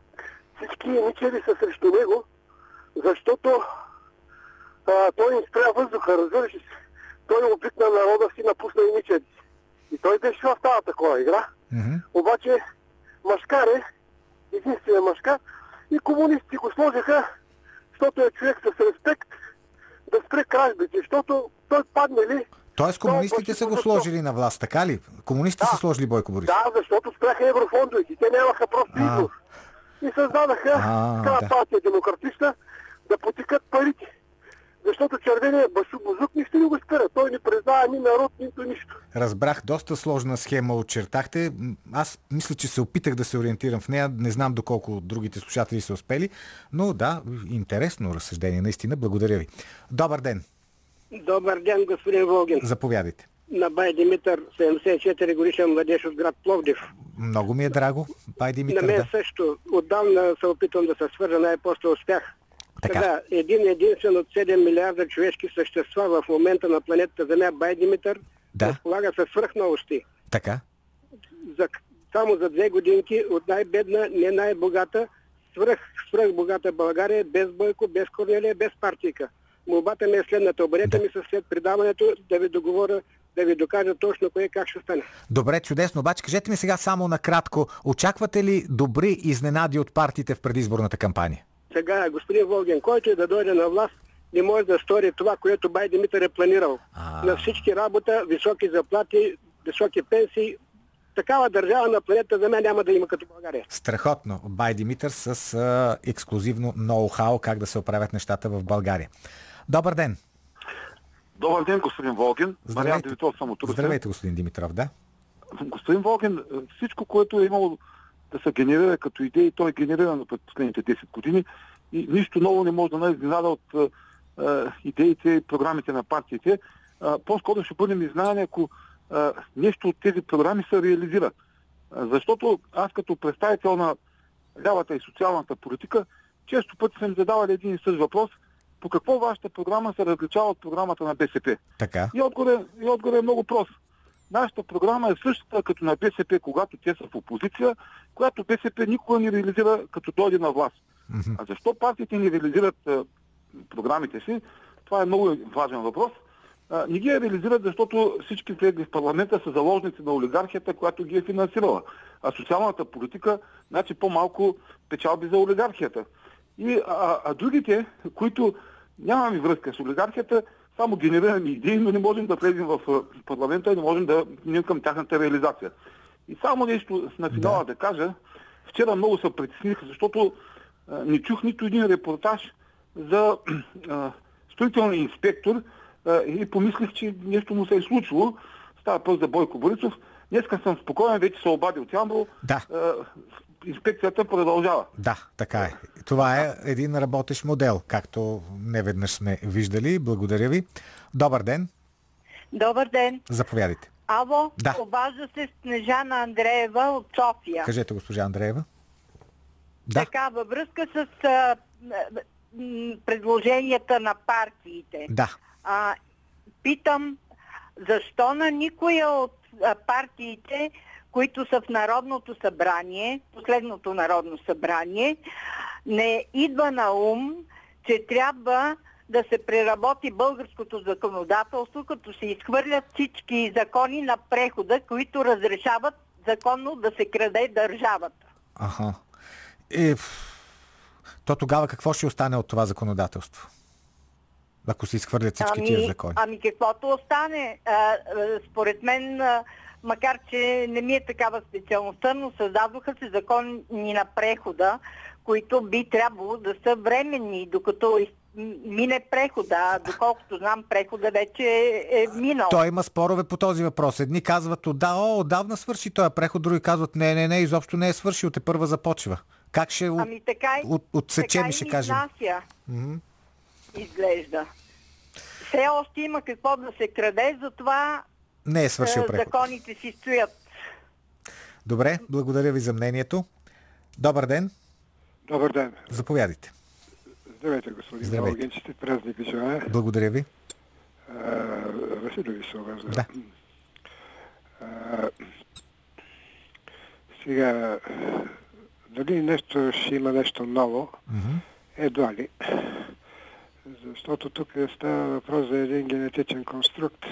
всички еничери са срещу него, защото а, той им спря въздуха, разбираш се. Той обикна народа си, напусна еничери. И той беше в тази такова игра. Мгм. Обаче Машкар е единствения Машкар и комунисти го сложиха, защото е човек с респект, да спре кражбите, защото той падне ли, Тоест комунистите са го сложили на власт, така ли? Комунистите Да. са сложили Бойко Борисов. Да, защото спряха еврофондовете. Те нямаха просто А. избор. И създадаха А, така да. партия демократична да потекат парите. Защото червения Башу Бузук нищо не го спира. Той не признава ни народ, нито нищо. Разбрах, доста сложна схема очертахте. Аз мисля, че се опитах да се ориентирам в нея. Не знам доколко другите слушатели са успели, но да, интересно разсъждение, наистина. Благодаря ви. Добър ден. Добър ден, господин Волгин. Заповядайте. На Бай Димитър, 74 годишен младеж от град Пловдив. Много ми е драго. Бай На Димитър, мен да. също. Отдавна се опитвам да се свържа, най-после успях. Така. Сега, един единствен от 7 милиарда човешки същества в момента на планетата Земя, Бай Димитър, Да. разполага със свръхновости. Така. За, само за две годинки от най-бедна, не най-богата, свръх, свръх богата България, без Бойко, без Корнелия, без партийка. Молбата ми е следната. Обадете ми се след предаването да ви договоря, да ви докажа точно кое как ще стане. Добре, чудесно. Обаче кажете ми сега само накратко, очаквате ли добри изненади от партиите в предизборната кампания? Сега, господин Волгин, който и да дойде на власт, не може да стори това, което Бай Димитър е планирал. А. На всички работа, високи заплати, високи пенсии. Такава държава на планета Земя няма да има като България. Страхотно. Бай Димитър с а, ексклюзивно ноу-хау как да се оправят нещата в България. Добър ден. Добър ден, господин Волгин. Мариан Здравейте. Димитров съм от Русе. Здравейте, господин Димитров, да? Господин Волгин, всичко, което е имало да се генерира като идеи, той е генерирано през последните 10 години и нищо ново не може да не изненада от е, е, идеите и програмите на партиите. Е, по-скоро ще бъдем изненадани, ако е, нещо от тези програми се реализира. Е, защото аз като представител на лявата и социалната политика, често пъти съм задавал един и същ въпрос, по какво вашата програма се различава от програмата на БСП? Така. И отгоре, и отгоре е много прост. Нашата програма е същата като на БСП, когато те са в опозиция, която БСП никога не реализира като дойде на власт. Мгм. А защо партиите не реализират а, програмите си? Това е много важен въпрос. А, не ги я реализират, защото всички влезли в парламента са заложници на олигархията, която ги е финансирала. А социалната политика, значи по-малко печалби за олигархията. И, а, а другите, които нямаме връзка с олигархията, само генерираме идеи, но не можем да влезем в парламента и не можем да минем към тяхната реализация. И само нещо на финала да, да кажа. Вчера много се притесних, защото а, не чух нито един репортаж за а, строителния инспектор а, и помислих, че нещо му се е случило. Става въпрос за Бойко Борисов. Днеска съм спокоен, вече се обади от Ямбро. Да. Инспекцията продължава. Да, така е. Това е един работещ модел, както не веднъж сме виждали. Благодаря ви. Добър ден. Добър ден. Заповядайте. Ало, Да. обажда се Снежана Андреева от София. Кажете, госпожа Андреева. Да. Така, във връзка с а, предложенията на партиите. Да. А, питам, защо на никоя от а, партиите, които са в Народното събрание, последното Народно събрание, не идва на ум, че трябва да се преработи българското законодателство, като се изхвърлят всички закони на прехода, които разрешават законно да се краде държавата. Аха. Е, то тогава какво ще остане от това законодателство? Ако се изхвърлят всички тия закони. ами каквото остане. А, според мен, макар че не ми е такава специалността, но създадоха се закони на прехода, които би трябвало да са временни, докато мине прехода. А Доколкото знам, прехода вече е, е минал. Той има спорове по този въпрос. Едни казват, «О, да, о, отдавна свърши този преход, други казват, не, не, не, изобщо не е свършил, те първа започва. Как ще Ами така, от, отсечем, така ще кажем? Мгм. изглежда. Все още има какво да се краде, затова Не е свършил е, преход. законите си стоят. Добре, благодаря ви за мнението. Добър ден, Добър ден. заповядайте. Здравейте, господин Здравейте. Малгин, честит празник ви желая. Благодаря ви. Василови се обажда. Да. А, сега, дали нещо ще има нещо ново, Мгм. едва ли. Защото тук става въпрос за един генетичен конструкт,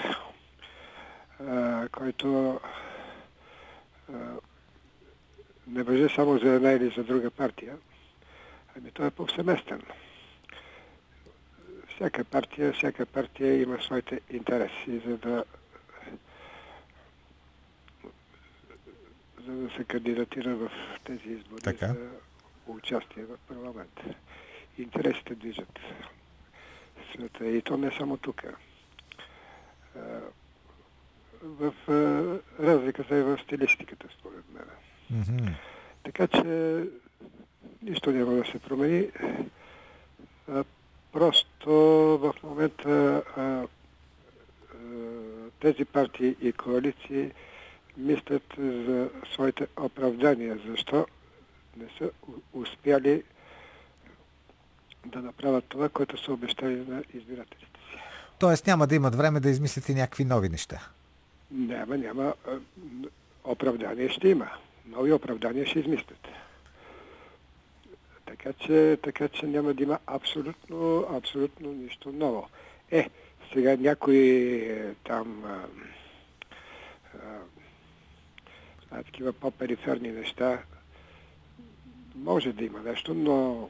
който не въжи само за една или за друга партия, ами той е повсеместен. Всяка партия, всяка партия има своите интереси, за да за да се кандидатира в тези избори Така. за участие в парламент. Интересите движат света и то не само тук. В а, разликата е в стилистиката, според мен. Така че нищо няма да се промени. А, Просто в момента а, а, тези партии и коалиции мислят за своите оправдания. Защо не са успяли да направят това, което са обещали на избирателите си. Тоест няма да имат време да измислите някакви нови неща. Няма, няма. Оправдание ще има. Нови оправдания ще измислят. Така че, така че няма да има абсолютно, абсолютно нищо ново. Е, сега някои е, там а, а, такива по-периферни неща може да има нещо, но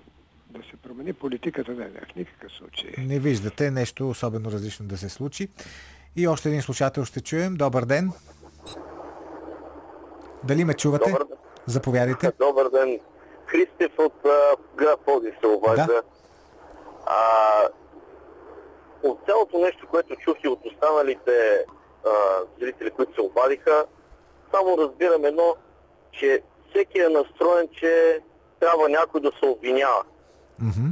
да се промени политиката не, не в никакъв случай. Не виждате нещо особено различно да се случи. И още един слушател ще чуем. Добър ден. Дали ме чувате? Добър. Заповядайте. Добър ден. Христев от а, град Пловдив се обажда. Да. А, от цялото нещо, което чух и от останалите а, зрители, които се обадиха, само разбирам едно, че всеки е настроен, че трябва някой да се обвинява. Мгм.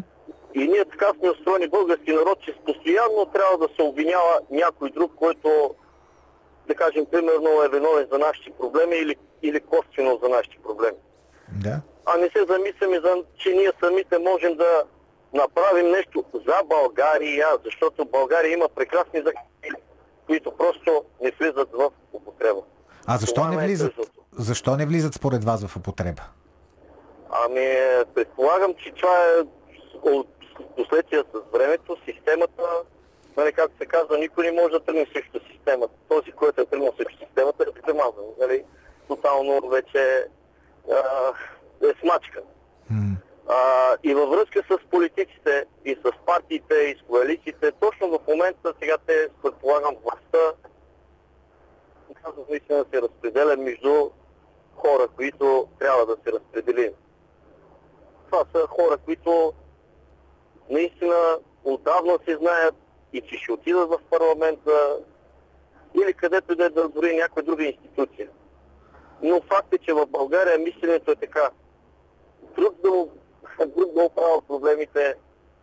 И ние така сме устроени български народ, че постоянно трябва да се обвинява някой друг, който, да кажем, примерно е виновен за нашите проблеми или, или косвено за нашите проблеми. Да. А не се замисляме, за, че ние самите можем да направим нещо за България, защото България има прекрасни закони, които просто не влизат в употреба. А защо Това не е влизат? тъжното. Защо не влизат според вас в употреба? Ами, предполагам, че това е от последствия с времето, системата, нали, както се казва, никой не може да тръгне срещу системата. Този, който е тръгнал срещу системата, е премазан. Нали? Тотално вече а, е смачкан. А, и във връзка с политиците и с партиите и с коалициите, точно в момента сега те, предполагам, властта казвам, наистина се разпределя между хора, които трябва да се разпредели. Това са хора, които наистина отдавна се знаят и че ще отидат в парламента или където да е да дори някоя друга институция. Но факт е, че в България мисленето е така. Друг да, му- друг да оправя проблемите,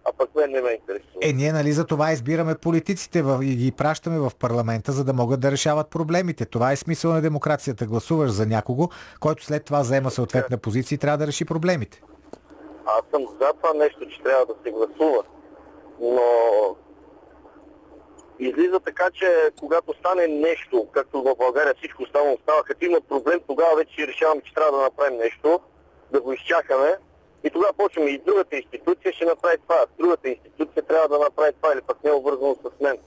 а пък мен не ме интересува. Е, ние нали за това избираме политиците и ги пращаме в парламента, за да могат да решават проблемите. Това е смисъл на демокрацията. Гласуваш за някого, който след това заема съответна позиция и трябва да реши проблемите. Аз съм за това нещо, че трябва да се гласува. Но излиза така, че когато стане нещо, както в България всичко останало става, като има проблем, тогава вече решаваме, че трябва да направим нещо, да го изчакаме. И тогава почваме и другата институция ще направи това, другата институция трябва да направи това или пък не е обвързано с мен.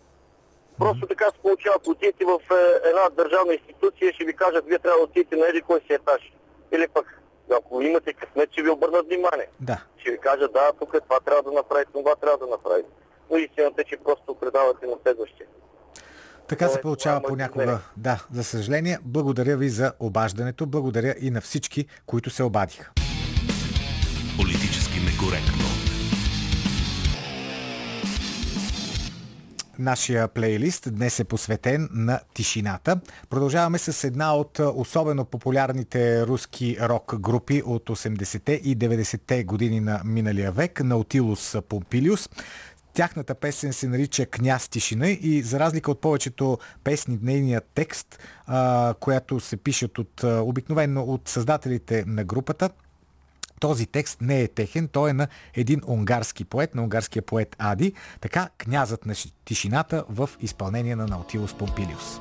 Просто така се получава, ако отидете в е, една държавна институция, ще ви кажат, вие трябва да отидете на един кой си етаж. Или пък, ако имате късмет, ще ви обърнат внимание. Да. Ще ви кажат, да, тук е това трябва да направите, това трябва да направите. Но истината е, че просто предавате на следващия. Така се получава е понякога. Да, за съжаление. Благодаря ви за обаждането. Благодаря и на всички, които се обадиха. Политически некоректно. Нашия плейлист днес е посветен на тишината. Продължаваме с една от особено популярните руски рок групи от 80-те и 90-те години на миналия век, Наутилус Помпилиус. Тяхната песен се нарича Княз тишина и за разлика от повечето песни, нейният текст, която се пишат от, а, обикновено от създателите на групата, този текст не е техен, той е на един унгарски поет, на унгарския поет Ади, така князът на ши- тишината в изпълнение на Наутилус Помпилиус.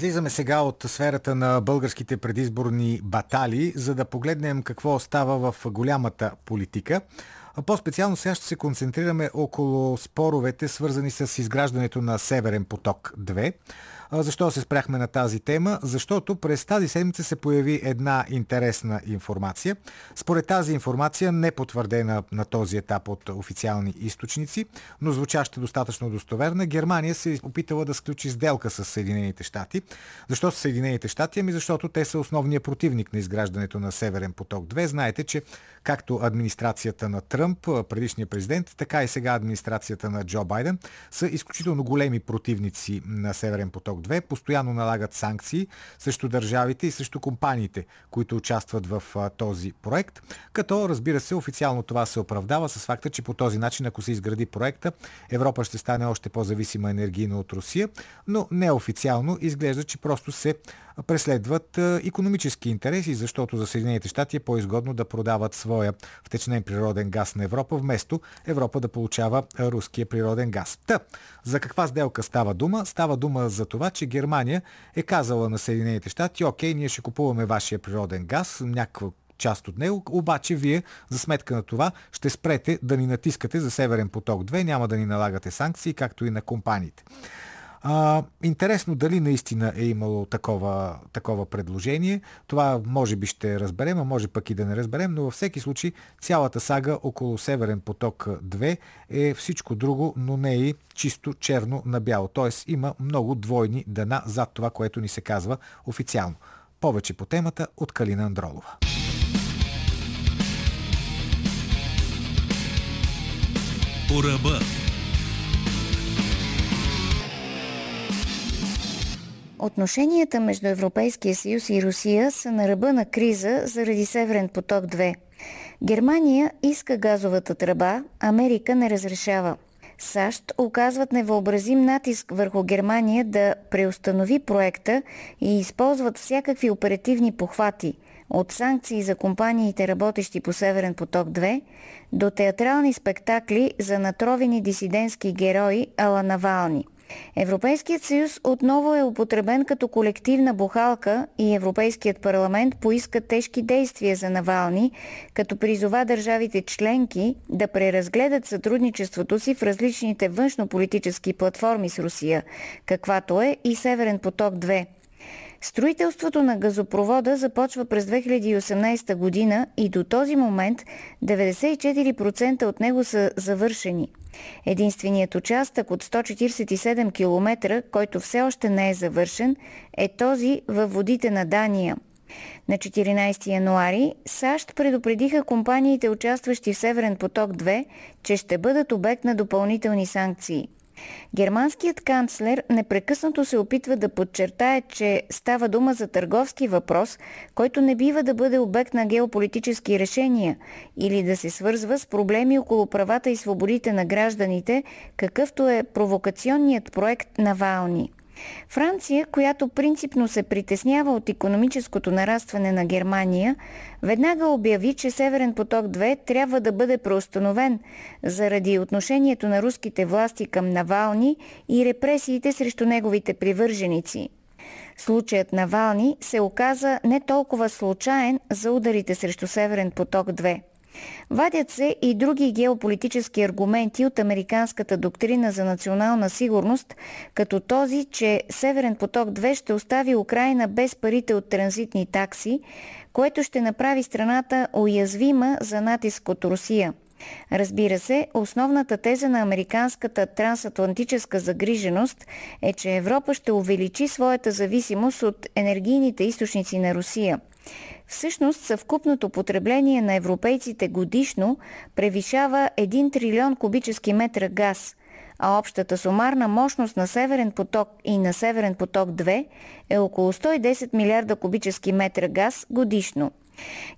Излизаме сега от сферата на българските предизборни батали, за да погледнем какво става в голямата политика. По-специално сега ще се концентрираме около споровете, свързани с изграждането на Северен поток 2. Защо се спряхме на тази тема? Защото през тази седмица се появи една интересна информация. Според тази информация, не потвърдена на този етап от официални източници, но звучаща достатъчно достоверна, Германия се опитала да сключи сделка с Съединените щати. Защо с Съединените щати? Ами защото те са основният противник на изграждането на Северен поток 2. Знаете, че както администрацията на Тръмп, предишния президент, така и сега администрацията на Джо Байден са изключително големи противници на Северен поток 2. Постоянно налагат санкции срещу държавите и срещу компаниите, които участват в този проект. Като, разбира се, официално това се оправдава с факта, че по този начин, ако се изгради проекта, Европа ще стане още по-зависима енергийно от Русия, но неофициално изглежда, че просто се преследват економически интереси, защото за Съединените щати е по-изгодно да продават своя втечнен природен газ на Европа, вместо Европа да получава а, руския природен газ. Та, за каква сделка става дума? Става дума за това, че Германия е казала на Съединените щати, окей, ние ще купуваме вашия природен газ, някаква част от него, обаче вие за сметка на това ще спрете да ни натискате за Северен поток 2, няма да ни налагате санкции, както и на компаниите. А, интересно дали наистина е имало такова, такова предложение. Това може би ще разберем, а може пък и да не разберем, но във всеки случай цялата сага около Северен поток 2 е всичко друго, но не и чисто черно на бяло. Тоест има много двойни дана зад това, което ни се казва официално. Повече по темата от Калина Андролова. По ръба. Отношенията между Европейския съюз и Русия са на ръба на криза заради Северен поток 2. Германия иска газовата тръба, Америка не разрешава. САЩ оказват невъобразим натиск върху Германия да преустанови проекта и използват всякакви оперативни похвати – от санкции за компаниите работещи по Северен поток 2 до театрални спектакли за натровени дисидентски герои Ала Навални – Европейският съюз отново е употребен като колективна бухалка и Европейският парламент поиска тежки действия за Навални, като призова държавите членки да преразгледат сътрудничеството си в различните външнополитически платформи с Русия, каквато е и Северен поток 2. Строителството на газопровода започва през 2018 година и до този момент 94% от него са завършени. Единственият участък от 147 км, който все още не е завършен, е този във водите на Дания. На 14 януари САЩ предупредиха компаниите, участващи в Северен поток 2, че ще бъдат обект на допълнителни санкции – Германският канцлер непрекъснато се опитва да подчертае, че става дума за търговски въпрос, който не бива да бъде обект на геополитически решения или да се свързва с проблеми около правата и свободите на гражданите, какъвто е провокационният проект на Вални. Франция, която принципно се притеснява от економическото нарастване на Германия, веднага обяви, че Северен поток 2 трябва да бъде преустановен заради отношението на руските власти към Навални и репресиите срещу неговите привърженици. Случаят Навални се оказа не толкова случайен за ударите срещу Северен поток 2. Вадят се и други геополитически аргументи от американската доктрина за национална сигурност, като този, че Северен поток 2 ще остави Украина без парите от транзитни такси, което ще направи страната уязвима за натиск от Русия. Разбира се, основната теза на американската трансатлантическа загриженост е, че Европа ще увеличи своята зависимост от енергийните източници на Русия. Всъщност съвкупното потребление на европейците годишно превишава 1 трилион кубически метра газ, а общата сумарна мощност на Северен поток и на Северен поток 2 е около 110 милиарда кубически метра газ годишно.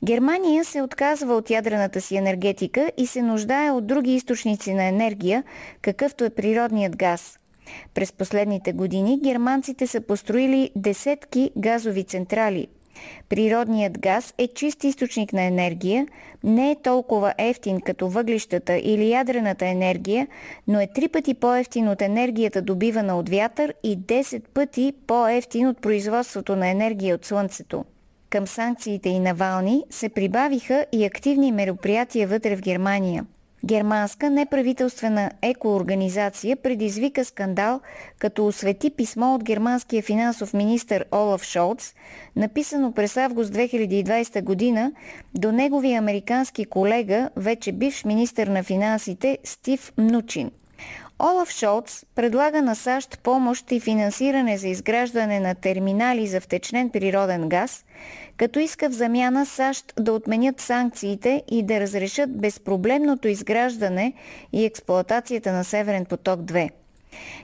Германия се отказва от ядрената си енергетика и се нуждае от други източници на енергия, какъвто е природният газ. През последните години германците са построили десетки газови централи – Природният газ е чист източник на енергия, не е толкова ефтин като въглищата или ядрената енергия, но е три пъти по-ефтин от енергията добивана от вятър и 10 пъти по-ефтин от производството на енергия от Слънцето. Към санкциите и Навални се прибавиха и активни мероприятия вътре в Германия. Германска неправителствена екоорганизация предизвика скандал, като освети писмо от германския финансов министр Олаф Шолц, написано през август 2020 година до неговия американски колега, вече бивш министр на финансите Стив Мнучин. Олаф Шолц предлага на САЩ помощ и финансиране за изграждане на терминали за втечнен природен газ, като иска в замяна САЩ да отменят санкциите и да разрешат безпроблемното изграждане и експлоатацията на Северен поток 2.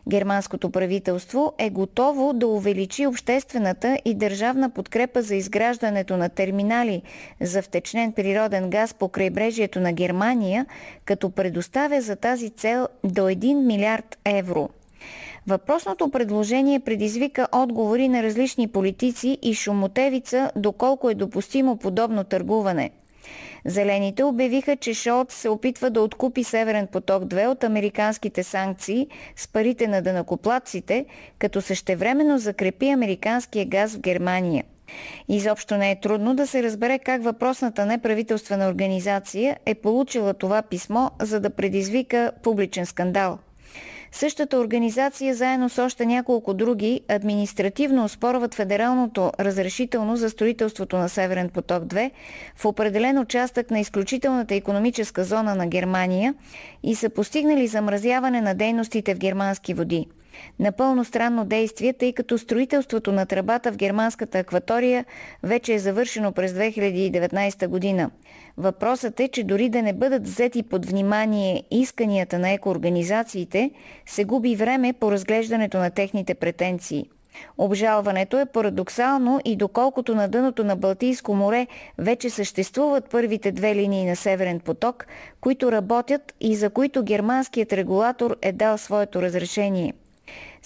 Германското правителство е готово да увеличи обществената и държавна подкрепа за изграждането на терминали за втечнен природен газ по крайбрежието на Германия, като предоставя за тази цел до 1 милиард евро. Въпросното предложение предизвика отговори на различни политици и шумотевица доколко е допустимо подобно търгуване – Зелените обявиха, че Шолц се опитва да откупи Северен поток 2 от американските санкции с парите на дънакоплатците, като същевременно закрепи американския газ в Германия. Изобщо не е трудно да се разбере как въпросната неправителствена организация е получила това писмо, за да предизвика публичен скандал – Същата организация, заедно с още няколко други, административно оспорват федералното разрешително за строителството на Северен поток 2 в определен участък на изключителната економическа зона на Германия и са постигнали замразяване на дейностите в германски води. Напълно странно действие, тъй като строителството на тръбата в германската акватория вече е завършено през 2019 година. Въпросът е, че дори да не бъдат взети под внимание исканията на екоорганизациите, се губи време по разглеждането на техните претенции. Обжалването е парадоксално и доколкото на дъното на Балтийско море вече съществуват първите две линии на Северен поток, които работят и за които германският регулатор е дал своето разрешение –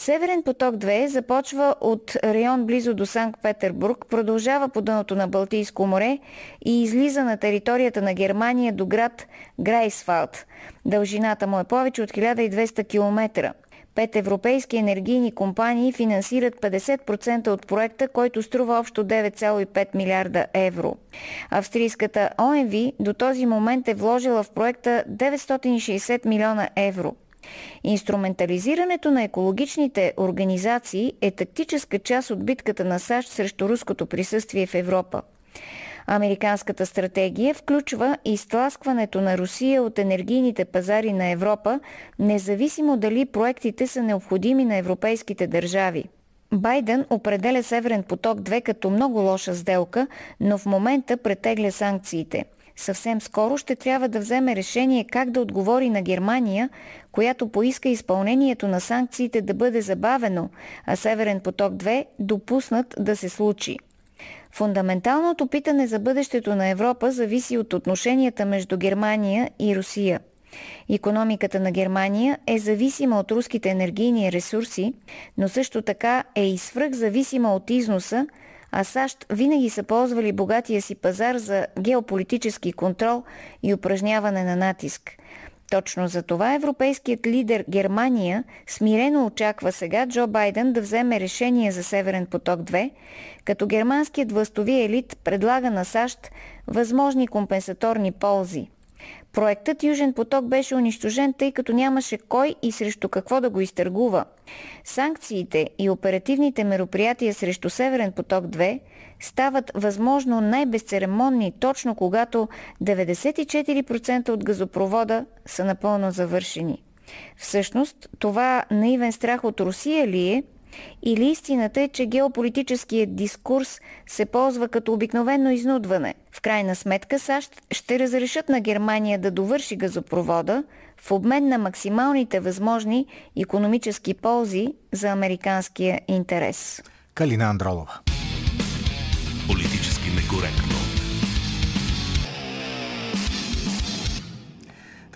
Северен поток 2 започва от район близо до Санкт-Петербург, продължава по дъното на Балтийско море и излиза на територията на Германия до град Грайсфалд. Дължината му е повече от 1200 км. Пет европейски енергийни компании финансират 50% от проекта, който струва общо 9,5 милиарда евро. Австрийската ОМВ до този момент е вложила в проекта 960 милиона евро. Инструментализирането на екологичните организации е тактическа част от битката на САЩ срещу руското присъствие в Европа. Американската стратегия включва изтласкването на Русия от енергийните пазари на Европа, независимо дали проектите са необходими на европейските държави. Байден определя Северен поток 2 като много лоша сделка, но в момента претегля санкциите – Съвсем скоро ще трябва да вземе решение как да отговори на Германия, която поиска изпълнението на санкциите да бъде забавено, а Северен поток 2 допуснат да се случи. Фундаменталното питане за бъдещето на Европа зависи от отношенията между Германия и Русия. Економиката на Германия е зависима от руските енергийни ресурси, но също така е и свръхзависима от износа, а САЩ винаги са ползвали богатия си пазар за геополитически контрол и упражняване на натиск. Точно за това европейският лидер Германия смирено очаква сега Джо Байден да вземе решение за Северен поток 2, като германският властови елит предлага на САЩ възможни компенсаторни ползи – Проектът Южен поток беше унищожен, тъй като нямаше кой и срещу какво да го изтъргува. Санкциите и оперативните мероприятия срещу Северен поток 2 стават възможно най-безцеремонни, точно когато 94% от газопровода са напълно завършени. Всъщност, това наивен страх от Русия ли е, или истината е, че геополитическият дискурс се ползва като обикновено изнудване. В крайна сметка САЩ ще разрешат на Германия да довърши газопровода в обмен на максималните възможни економически ползи за американския интерес. Калина Андролова. Политически некоректно.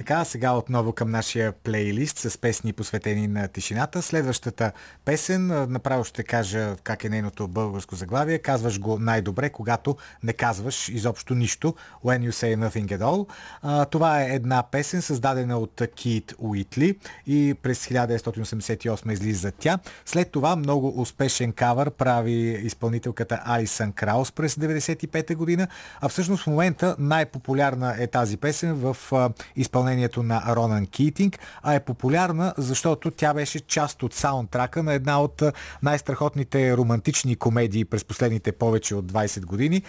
Така, сега отново към нашия плейлист с песни посветени на тишината. Следващата песен, направо ще кажа как е нейното българско заглавие. Казваш го най-добре, когато не казваш изобщо нищо. When you say nothing at all. А, това е една песен, създадена от Кит Уитли и през 1988 излиза тя. След това много успешен кавър прави изпълнителката Алисън Краус през 1995 година, а всъщност в момента най-популярна е тази песен в изпълнение изпълнението на Ронан Китинг, а е популярна, защото тя беше част от саундтрака на една от най-страхотните романтични комедии през последните повече от 20 години.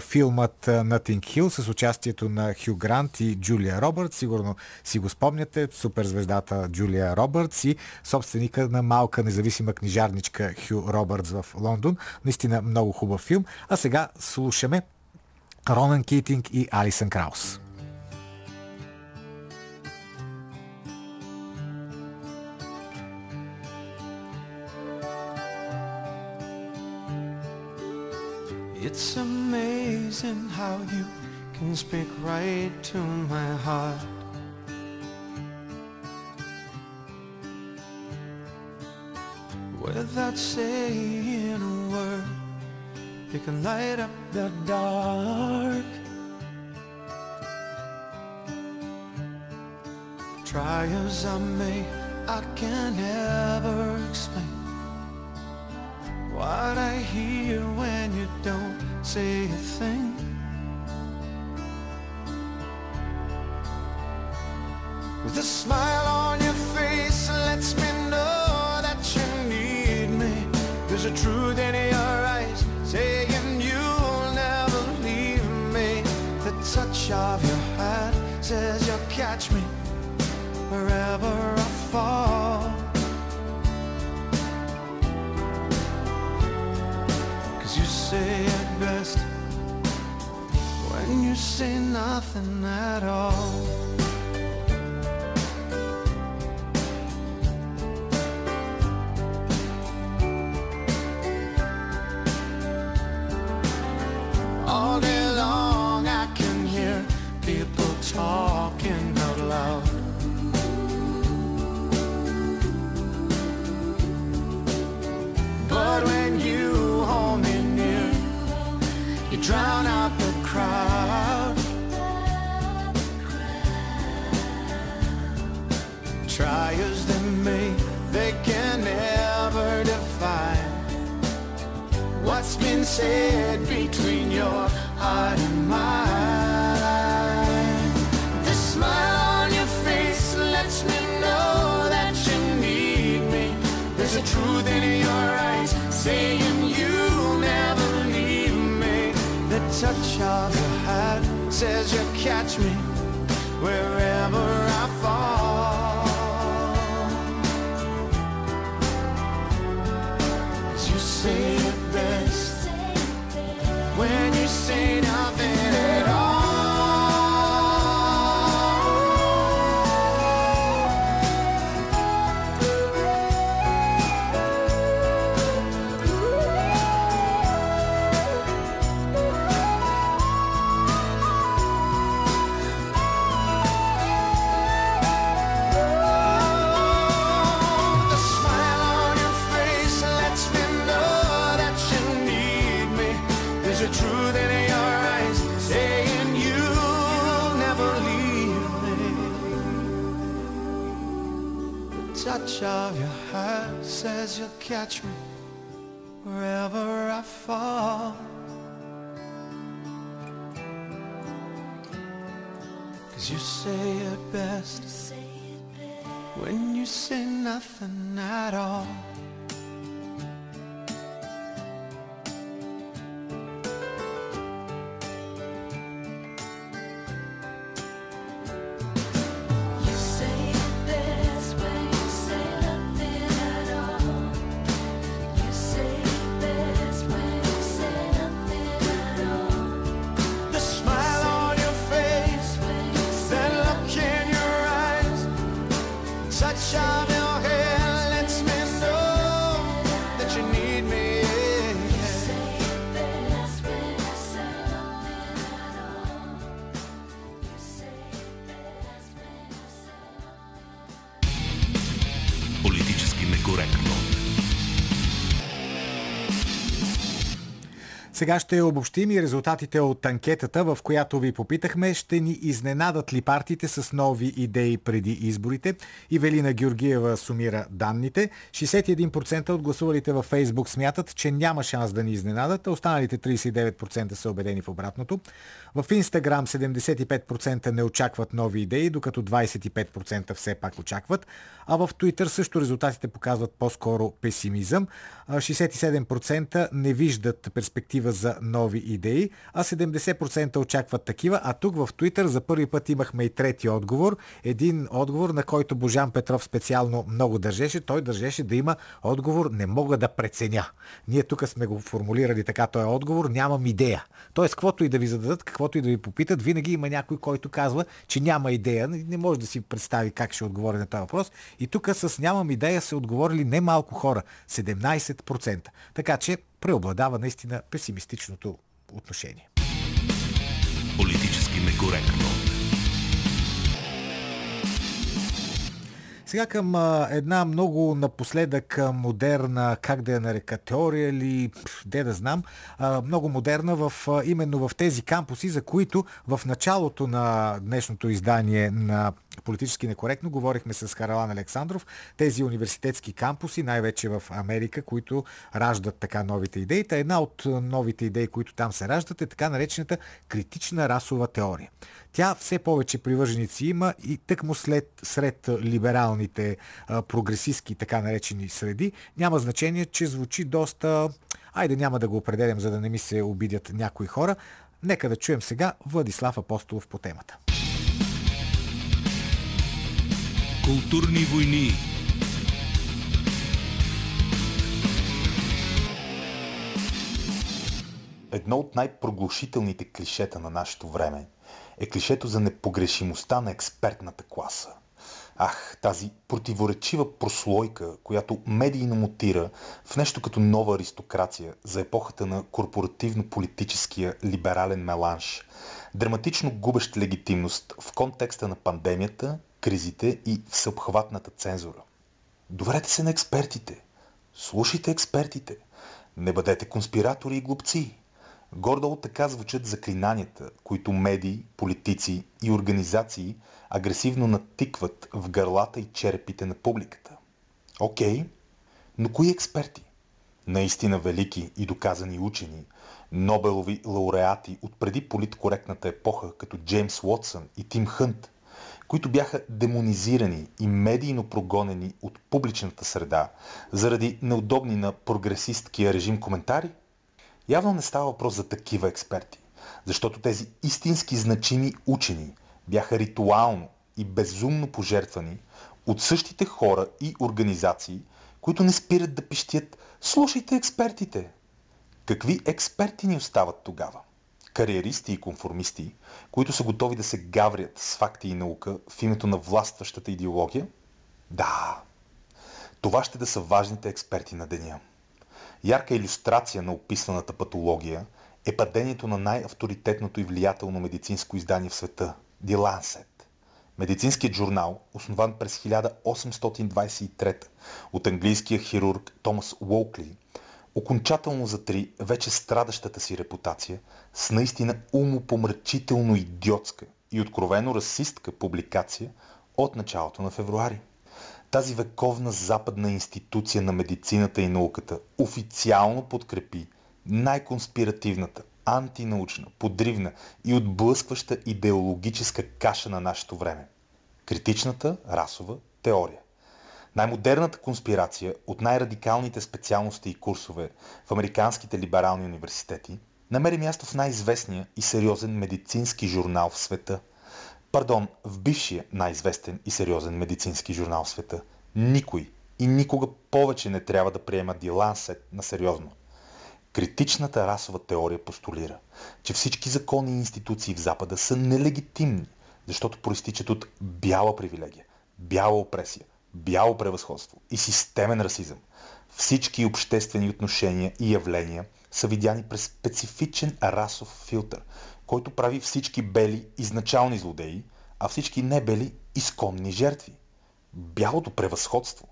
Филмът Nothing Hill с участието на Хю Грант и Джулия Робърт. Сигурно си го спомняте. Суперзвездата Джулия Робъртс и собственика на малка независима книжарничка Хю Робъртс в Лондон. Наистина много хубав филм. А сега слушаме Ронан Китинг и Алисън Краус. It's amazing how you can speak right to my heart. Without saying a word, you can light up the dark. Try as I may, I can never explain what I hear when you don't say a thing. With a smile on your face lets me know that you need me. There's a truth in your eyes saying you'll never leave me. The touch of your hand says you'll catch me wherever I fall. Say nothing at all. All day long I can hear people talking out loud. But when you hold me near, you drown out the crowd. Been said between your heart and mine. The smile on your face lets me know that you need me. There's a truth in your eyes saying you'll never leave me. The touch of your hand says you'll catch me wherever I fall. same. Catch me wherever I fall. Cause you say it best when you say nothing at all. Сега ще обобщим и резултатите от анкетата, в която ви попитахме, ще ни изненадат ли партиите с нови идеи преди изборите. Ивелина Георгиева сумира данните. 61% от гласувалите във Фейсбук смятат, че няма шанс да ни изненадат, а останалите 39% са убедени в обратното. В Инстаграм 75% не очакват нови идеи, докато 25% все пак очакват. А в Twitter също резултатите показват по-скоро песимизъм. А 67% не виждат перспектива за нови идеи, а 70% очакват такива. А тук в Twitter за първи път имахме и трети отговор. Един отговор, на който Божан Петров специално много държеше. Той държеше да има отговор не мога да преценя. Ние тук сме го формулирали така, той е отговор, нямам идея. Тоест, каквото и да ви зададат, каквото и да ви попитат, винаги има някой, който казва, че няма идея. Не може да си представи как ще отговори на този въпрос. И тук с нямам идея са отговорили немалко хора. 17%. Така че преобладава наистина песимистичното отношение. Политически некоректно. Сега към а, една много напоследък модерна, как да я нарека, теория или де да знам, а, много модерна в, а, именно в тези кампуси, за които в началото на днешното издание на политически некоректно говорихме с Харалан Александров, тези университетски кампуси, най-вече в Америка, които раждат така новите идеи. Та една от новите идеи, които там се раждат е така наречената критична расова теория. Тя все повече привърженици има и тъкмо след, сред либералните прогресистски така наречени среди. Няма значение, че звучи доста... Айде няма да го определям, за да не ми се обидят някои хора. Нека да чуем сега Владислав Апостолов по темата. Културни войни. Едно от най-проглушителните клишета на нашето време е клишето за непогрешимостта на експертната класа. Ах, тази противоречива прослойка, която медийно мутира в нещо като нова аристокрация за епохата на корпоративно-политическия либерален меланж, драматично губещ легитимност в контекста на пандемията, кризите и всеобхватната цензура. Доверете се на експертите. Слушайте експертите. Не бъдете конспиратори и глупци. Гордо така звучат заклинанията, които медии, политици и организации агресивно натикват в гърлата и черепите на публиката. Окей, но кои експерти? Наистина велики и доказани учени, Нобелови лауреати от преди политкоректната епоха, като Джеймс Уотсън и Тим Хънт, които бяха демонизирани и медийно прогонени от публичната среда заради неудобни на прогресисткия режим коментари? Явно не става въпрос за такива експерти, защото тези истински значими учени бяха ритуално и безумно пожертвани от същите хора и организации, които не спират да пищят «Слушайте експертите!» Какви експерти ни остават тогава? Кариеристи и конформисти, които са готови да се гаврят с факти и наука в името на властващата идеология? Да, това ще да са важните експерти на деня. Ярка иллюстрация на описаната патология е падението на най-авторитетното и влиятелно медицинско издание в света – The Lancet. Медицинският журнал, основан през 1823 от английския хирург Томас Уолкли, окончателно затри вече страдащата си репутация с наистина умопомрачително идиотска и откровено расистка публикация от началото на февруари. Тази вековна западна институция на медицината и науката официално подкрепи най-конспиративната, антинаучна, подривна и отблъскваща идеологическа каша на нашето време – критичната расова теория. Най-модерната конспирация от най-радикалните специалности и курсове в американските либерални университети намери място в най-известния и сериозен медицински журнал в света. Пардон, в бившия най-известен и сериозен медицински журнал в света. Никой и никога повече не трябва да приема Lancet на сериозно. Критичната расова теория постулира, че всички закони и институции в Запада са нелегитимни, защото проистичат от бяла привилегия, бяла опресия, бяло превъзходство и системен расизъм. Всички обществени отношения и явления са видяни през специфичен расов филтър, който прави всички бели изначални злодеи, а всички небели изконни жертви. Бялото превъзходство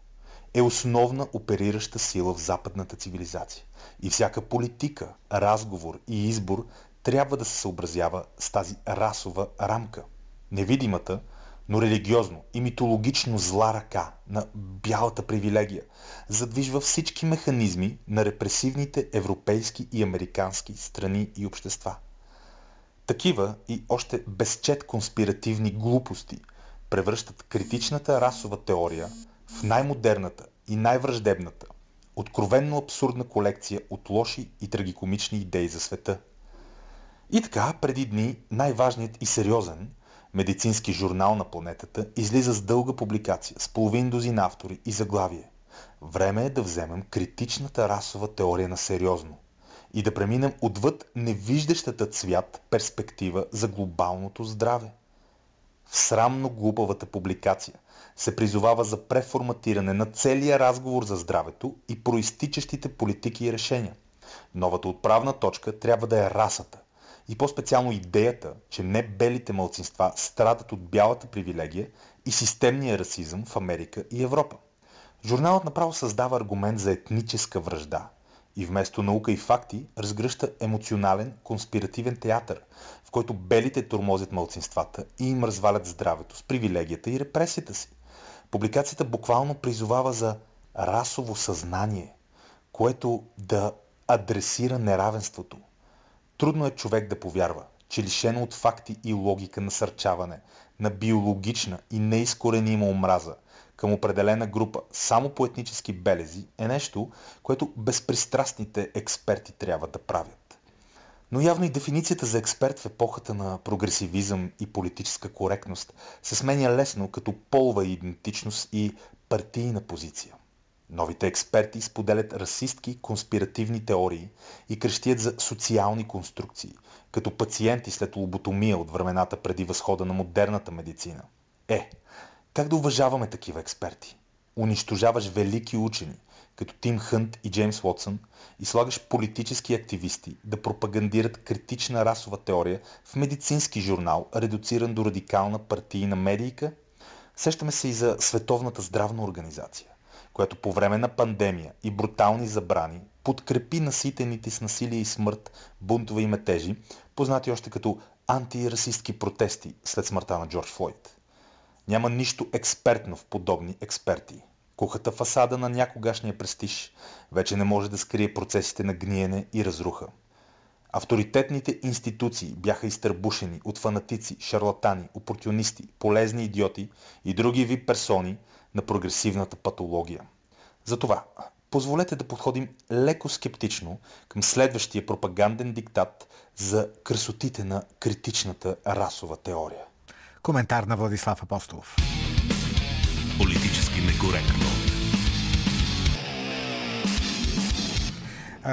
е основна оперираща сила в западната цивилизация. И всяка политика, разговор и избор трябва да се съобразява с тази расова рамка. Невидимата, но религиозно и митологично зла ръка на бялата привилегия задвижва всички механизми на репресивните европейски и американски страни и общества. Такива и още безчет конспиративни глупости превръщат критичната расова теория в най-модерната и най-враждебната, откровенно абсурдна колекция от лоши и трагикомични идеи за света. И така, преди дни, най-важният и сериозен медицински журнал на планетата излиза с дълга публикация, с половин дозин автори и заглавие. Време е да вземем критичната расова теория на сериозно и да преминем отвъд невиждащата цвят перспектива за глобалното здраве. В срамно глупавата публикация се призовава за преформатиране на целия разговор за здравето и проистичащите политики и решения. Новата отправна точка трябва да е расата и по-специално идеята, че не белите мълцинства страдат от бялата привилегия и системния расизъм в Америка и Европа. Журналът направо създава аргумент за етническа връжда и вместо наука и факти разгръща емоционален, конспиративен театър, в който белите тормозят мълцинствата и им развалят здравето с привилегията и репресията си. Публикацията буквално призовава за расово съзнание, което да адресира неравенството. Трудно е човек да повярва, че лишено от факти и логика насърчаване на биологична и неизкоренима омраза към определена група само по етнически белези е нещо, което безпристрастните експерти трябва да правят. Но явно и дефиницията за експерт в епохата на прогресивизъм и политическа коректност се сменя лесно като полова идентичност и партийна позиция. Новите експерти споделят расистки конспиративни теории и крещият за социални конструкции, като пациенти след лоботомия от времената преди възхода на модерната медицина. Е, как да уважаваме такива експерти? Унищожаваш велики учени, като Тим Хънт и Джеймс Уотсън, и слагаш политически активисти да пропагандират критична расова теория в медицински журнал, редуциран до радикална партийна медийка? Сещаме се и за Световната здравна организация която по време на пандемия и брутални забрани подкрепи наситените с насилие и смърт бунтове и метежи, познати още като антирасистки протести след смъртта на Джордж Флойд. Няма нищо експертно в подобни експерти. Кухата фасада на някогашния престиж вече не може да скрие процесите на гниене и разруха. Авторитетните институции бяха изтърбушени от фанатици, шарлатани, опортунисти, полезни идиоти и други ви персони на прогресивната патология. Затова, позволете да подходим леко скептично към следващия пропаганден диктат за красотите на критичната расова теория. Коментар на Владислав Апостолов. Политически некоректно.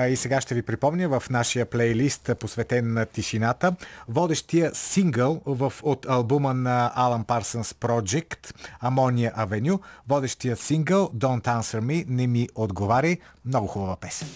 И сега ще ви припомня в нашия плейлист, посветен на тишината, водещия сингъл в, от албума на Alan Parsons Project Ammonia Avenue, водещия сингъл Don't Answer Me, не ми отговаряй. Много хубава песен.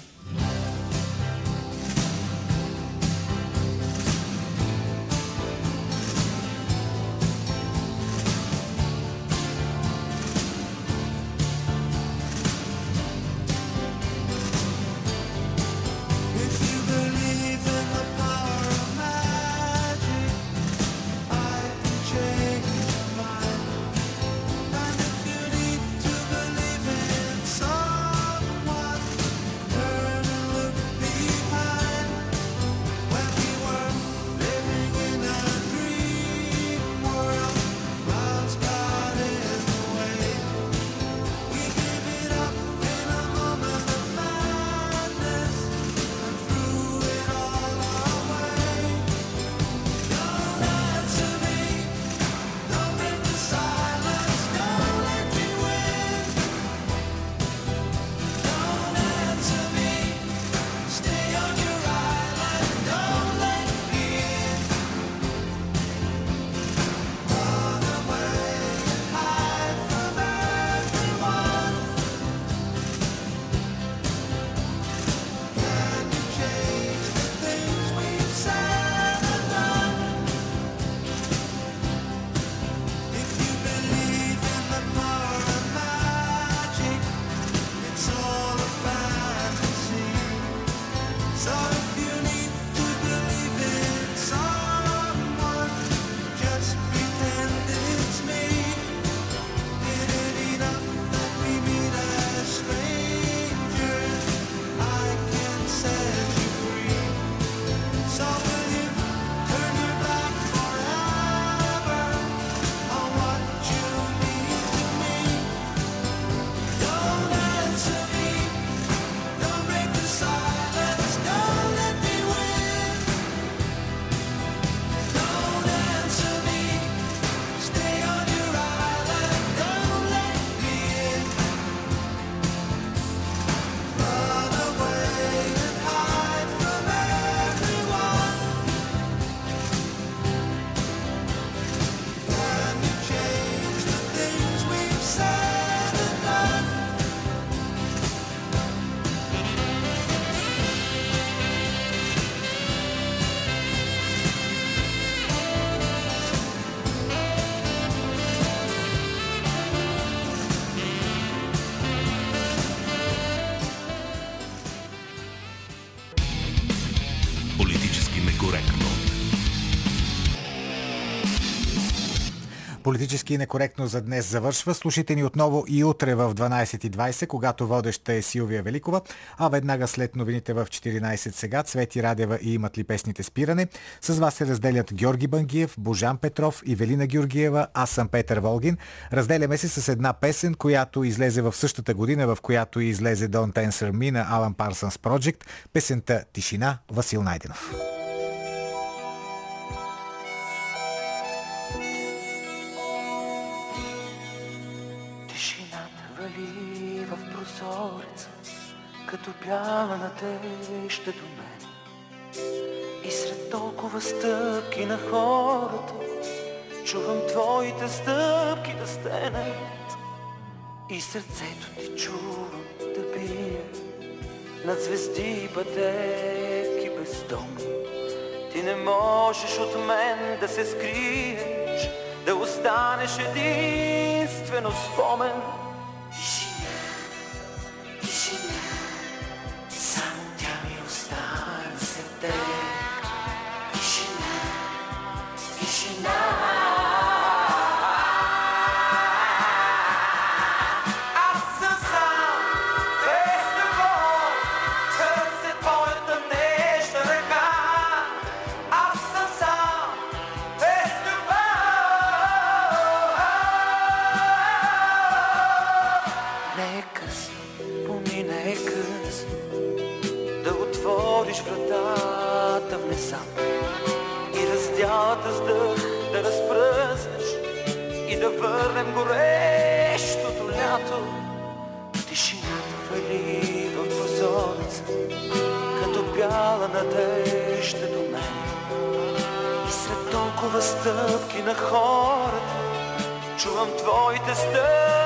Политически некоректно за днес завършва. Слушайте ни отново и утре в 12.20, когато водеща е Силвия Великова, а веднага след новините в 14 сега Цвети Радева и имат ли песните спиране. С вас се разделят Георги Бангиев, Божан Петров и Велина Георгиева. Аз съм Петър Волгин. Разделяме се с една песен, която излезе в същата година, в която излезе Don't Answer Me на Alan Parsons Project. Песента Тишина Васил Найденов. Като бяла надежда до мен. И сред толкова стъпки на хората, чувам твоите стъпки да стенат. И сърцето ти чувам да бие над звезди и пътеки бездомни. Ти не можеш от мен да се скриеш, да останеш единствено спомен. Стъпки на хората, чувам твоите стъпки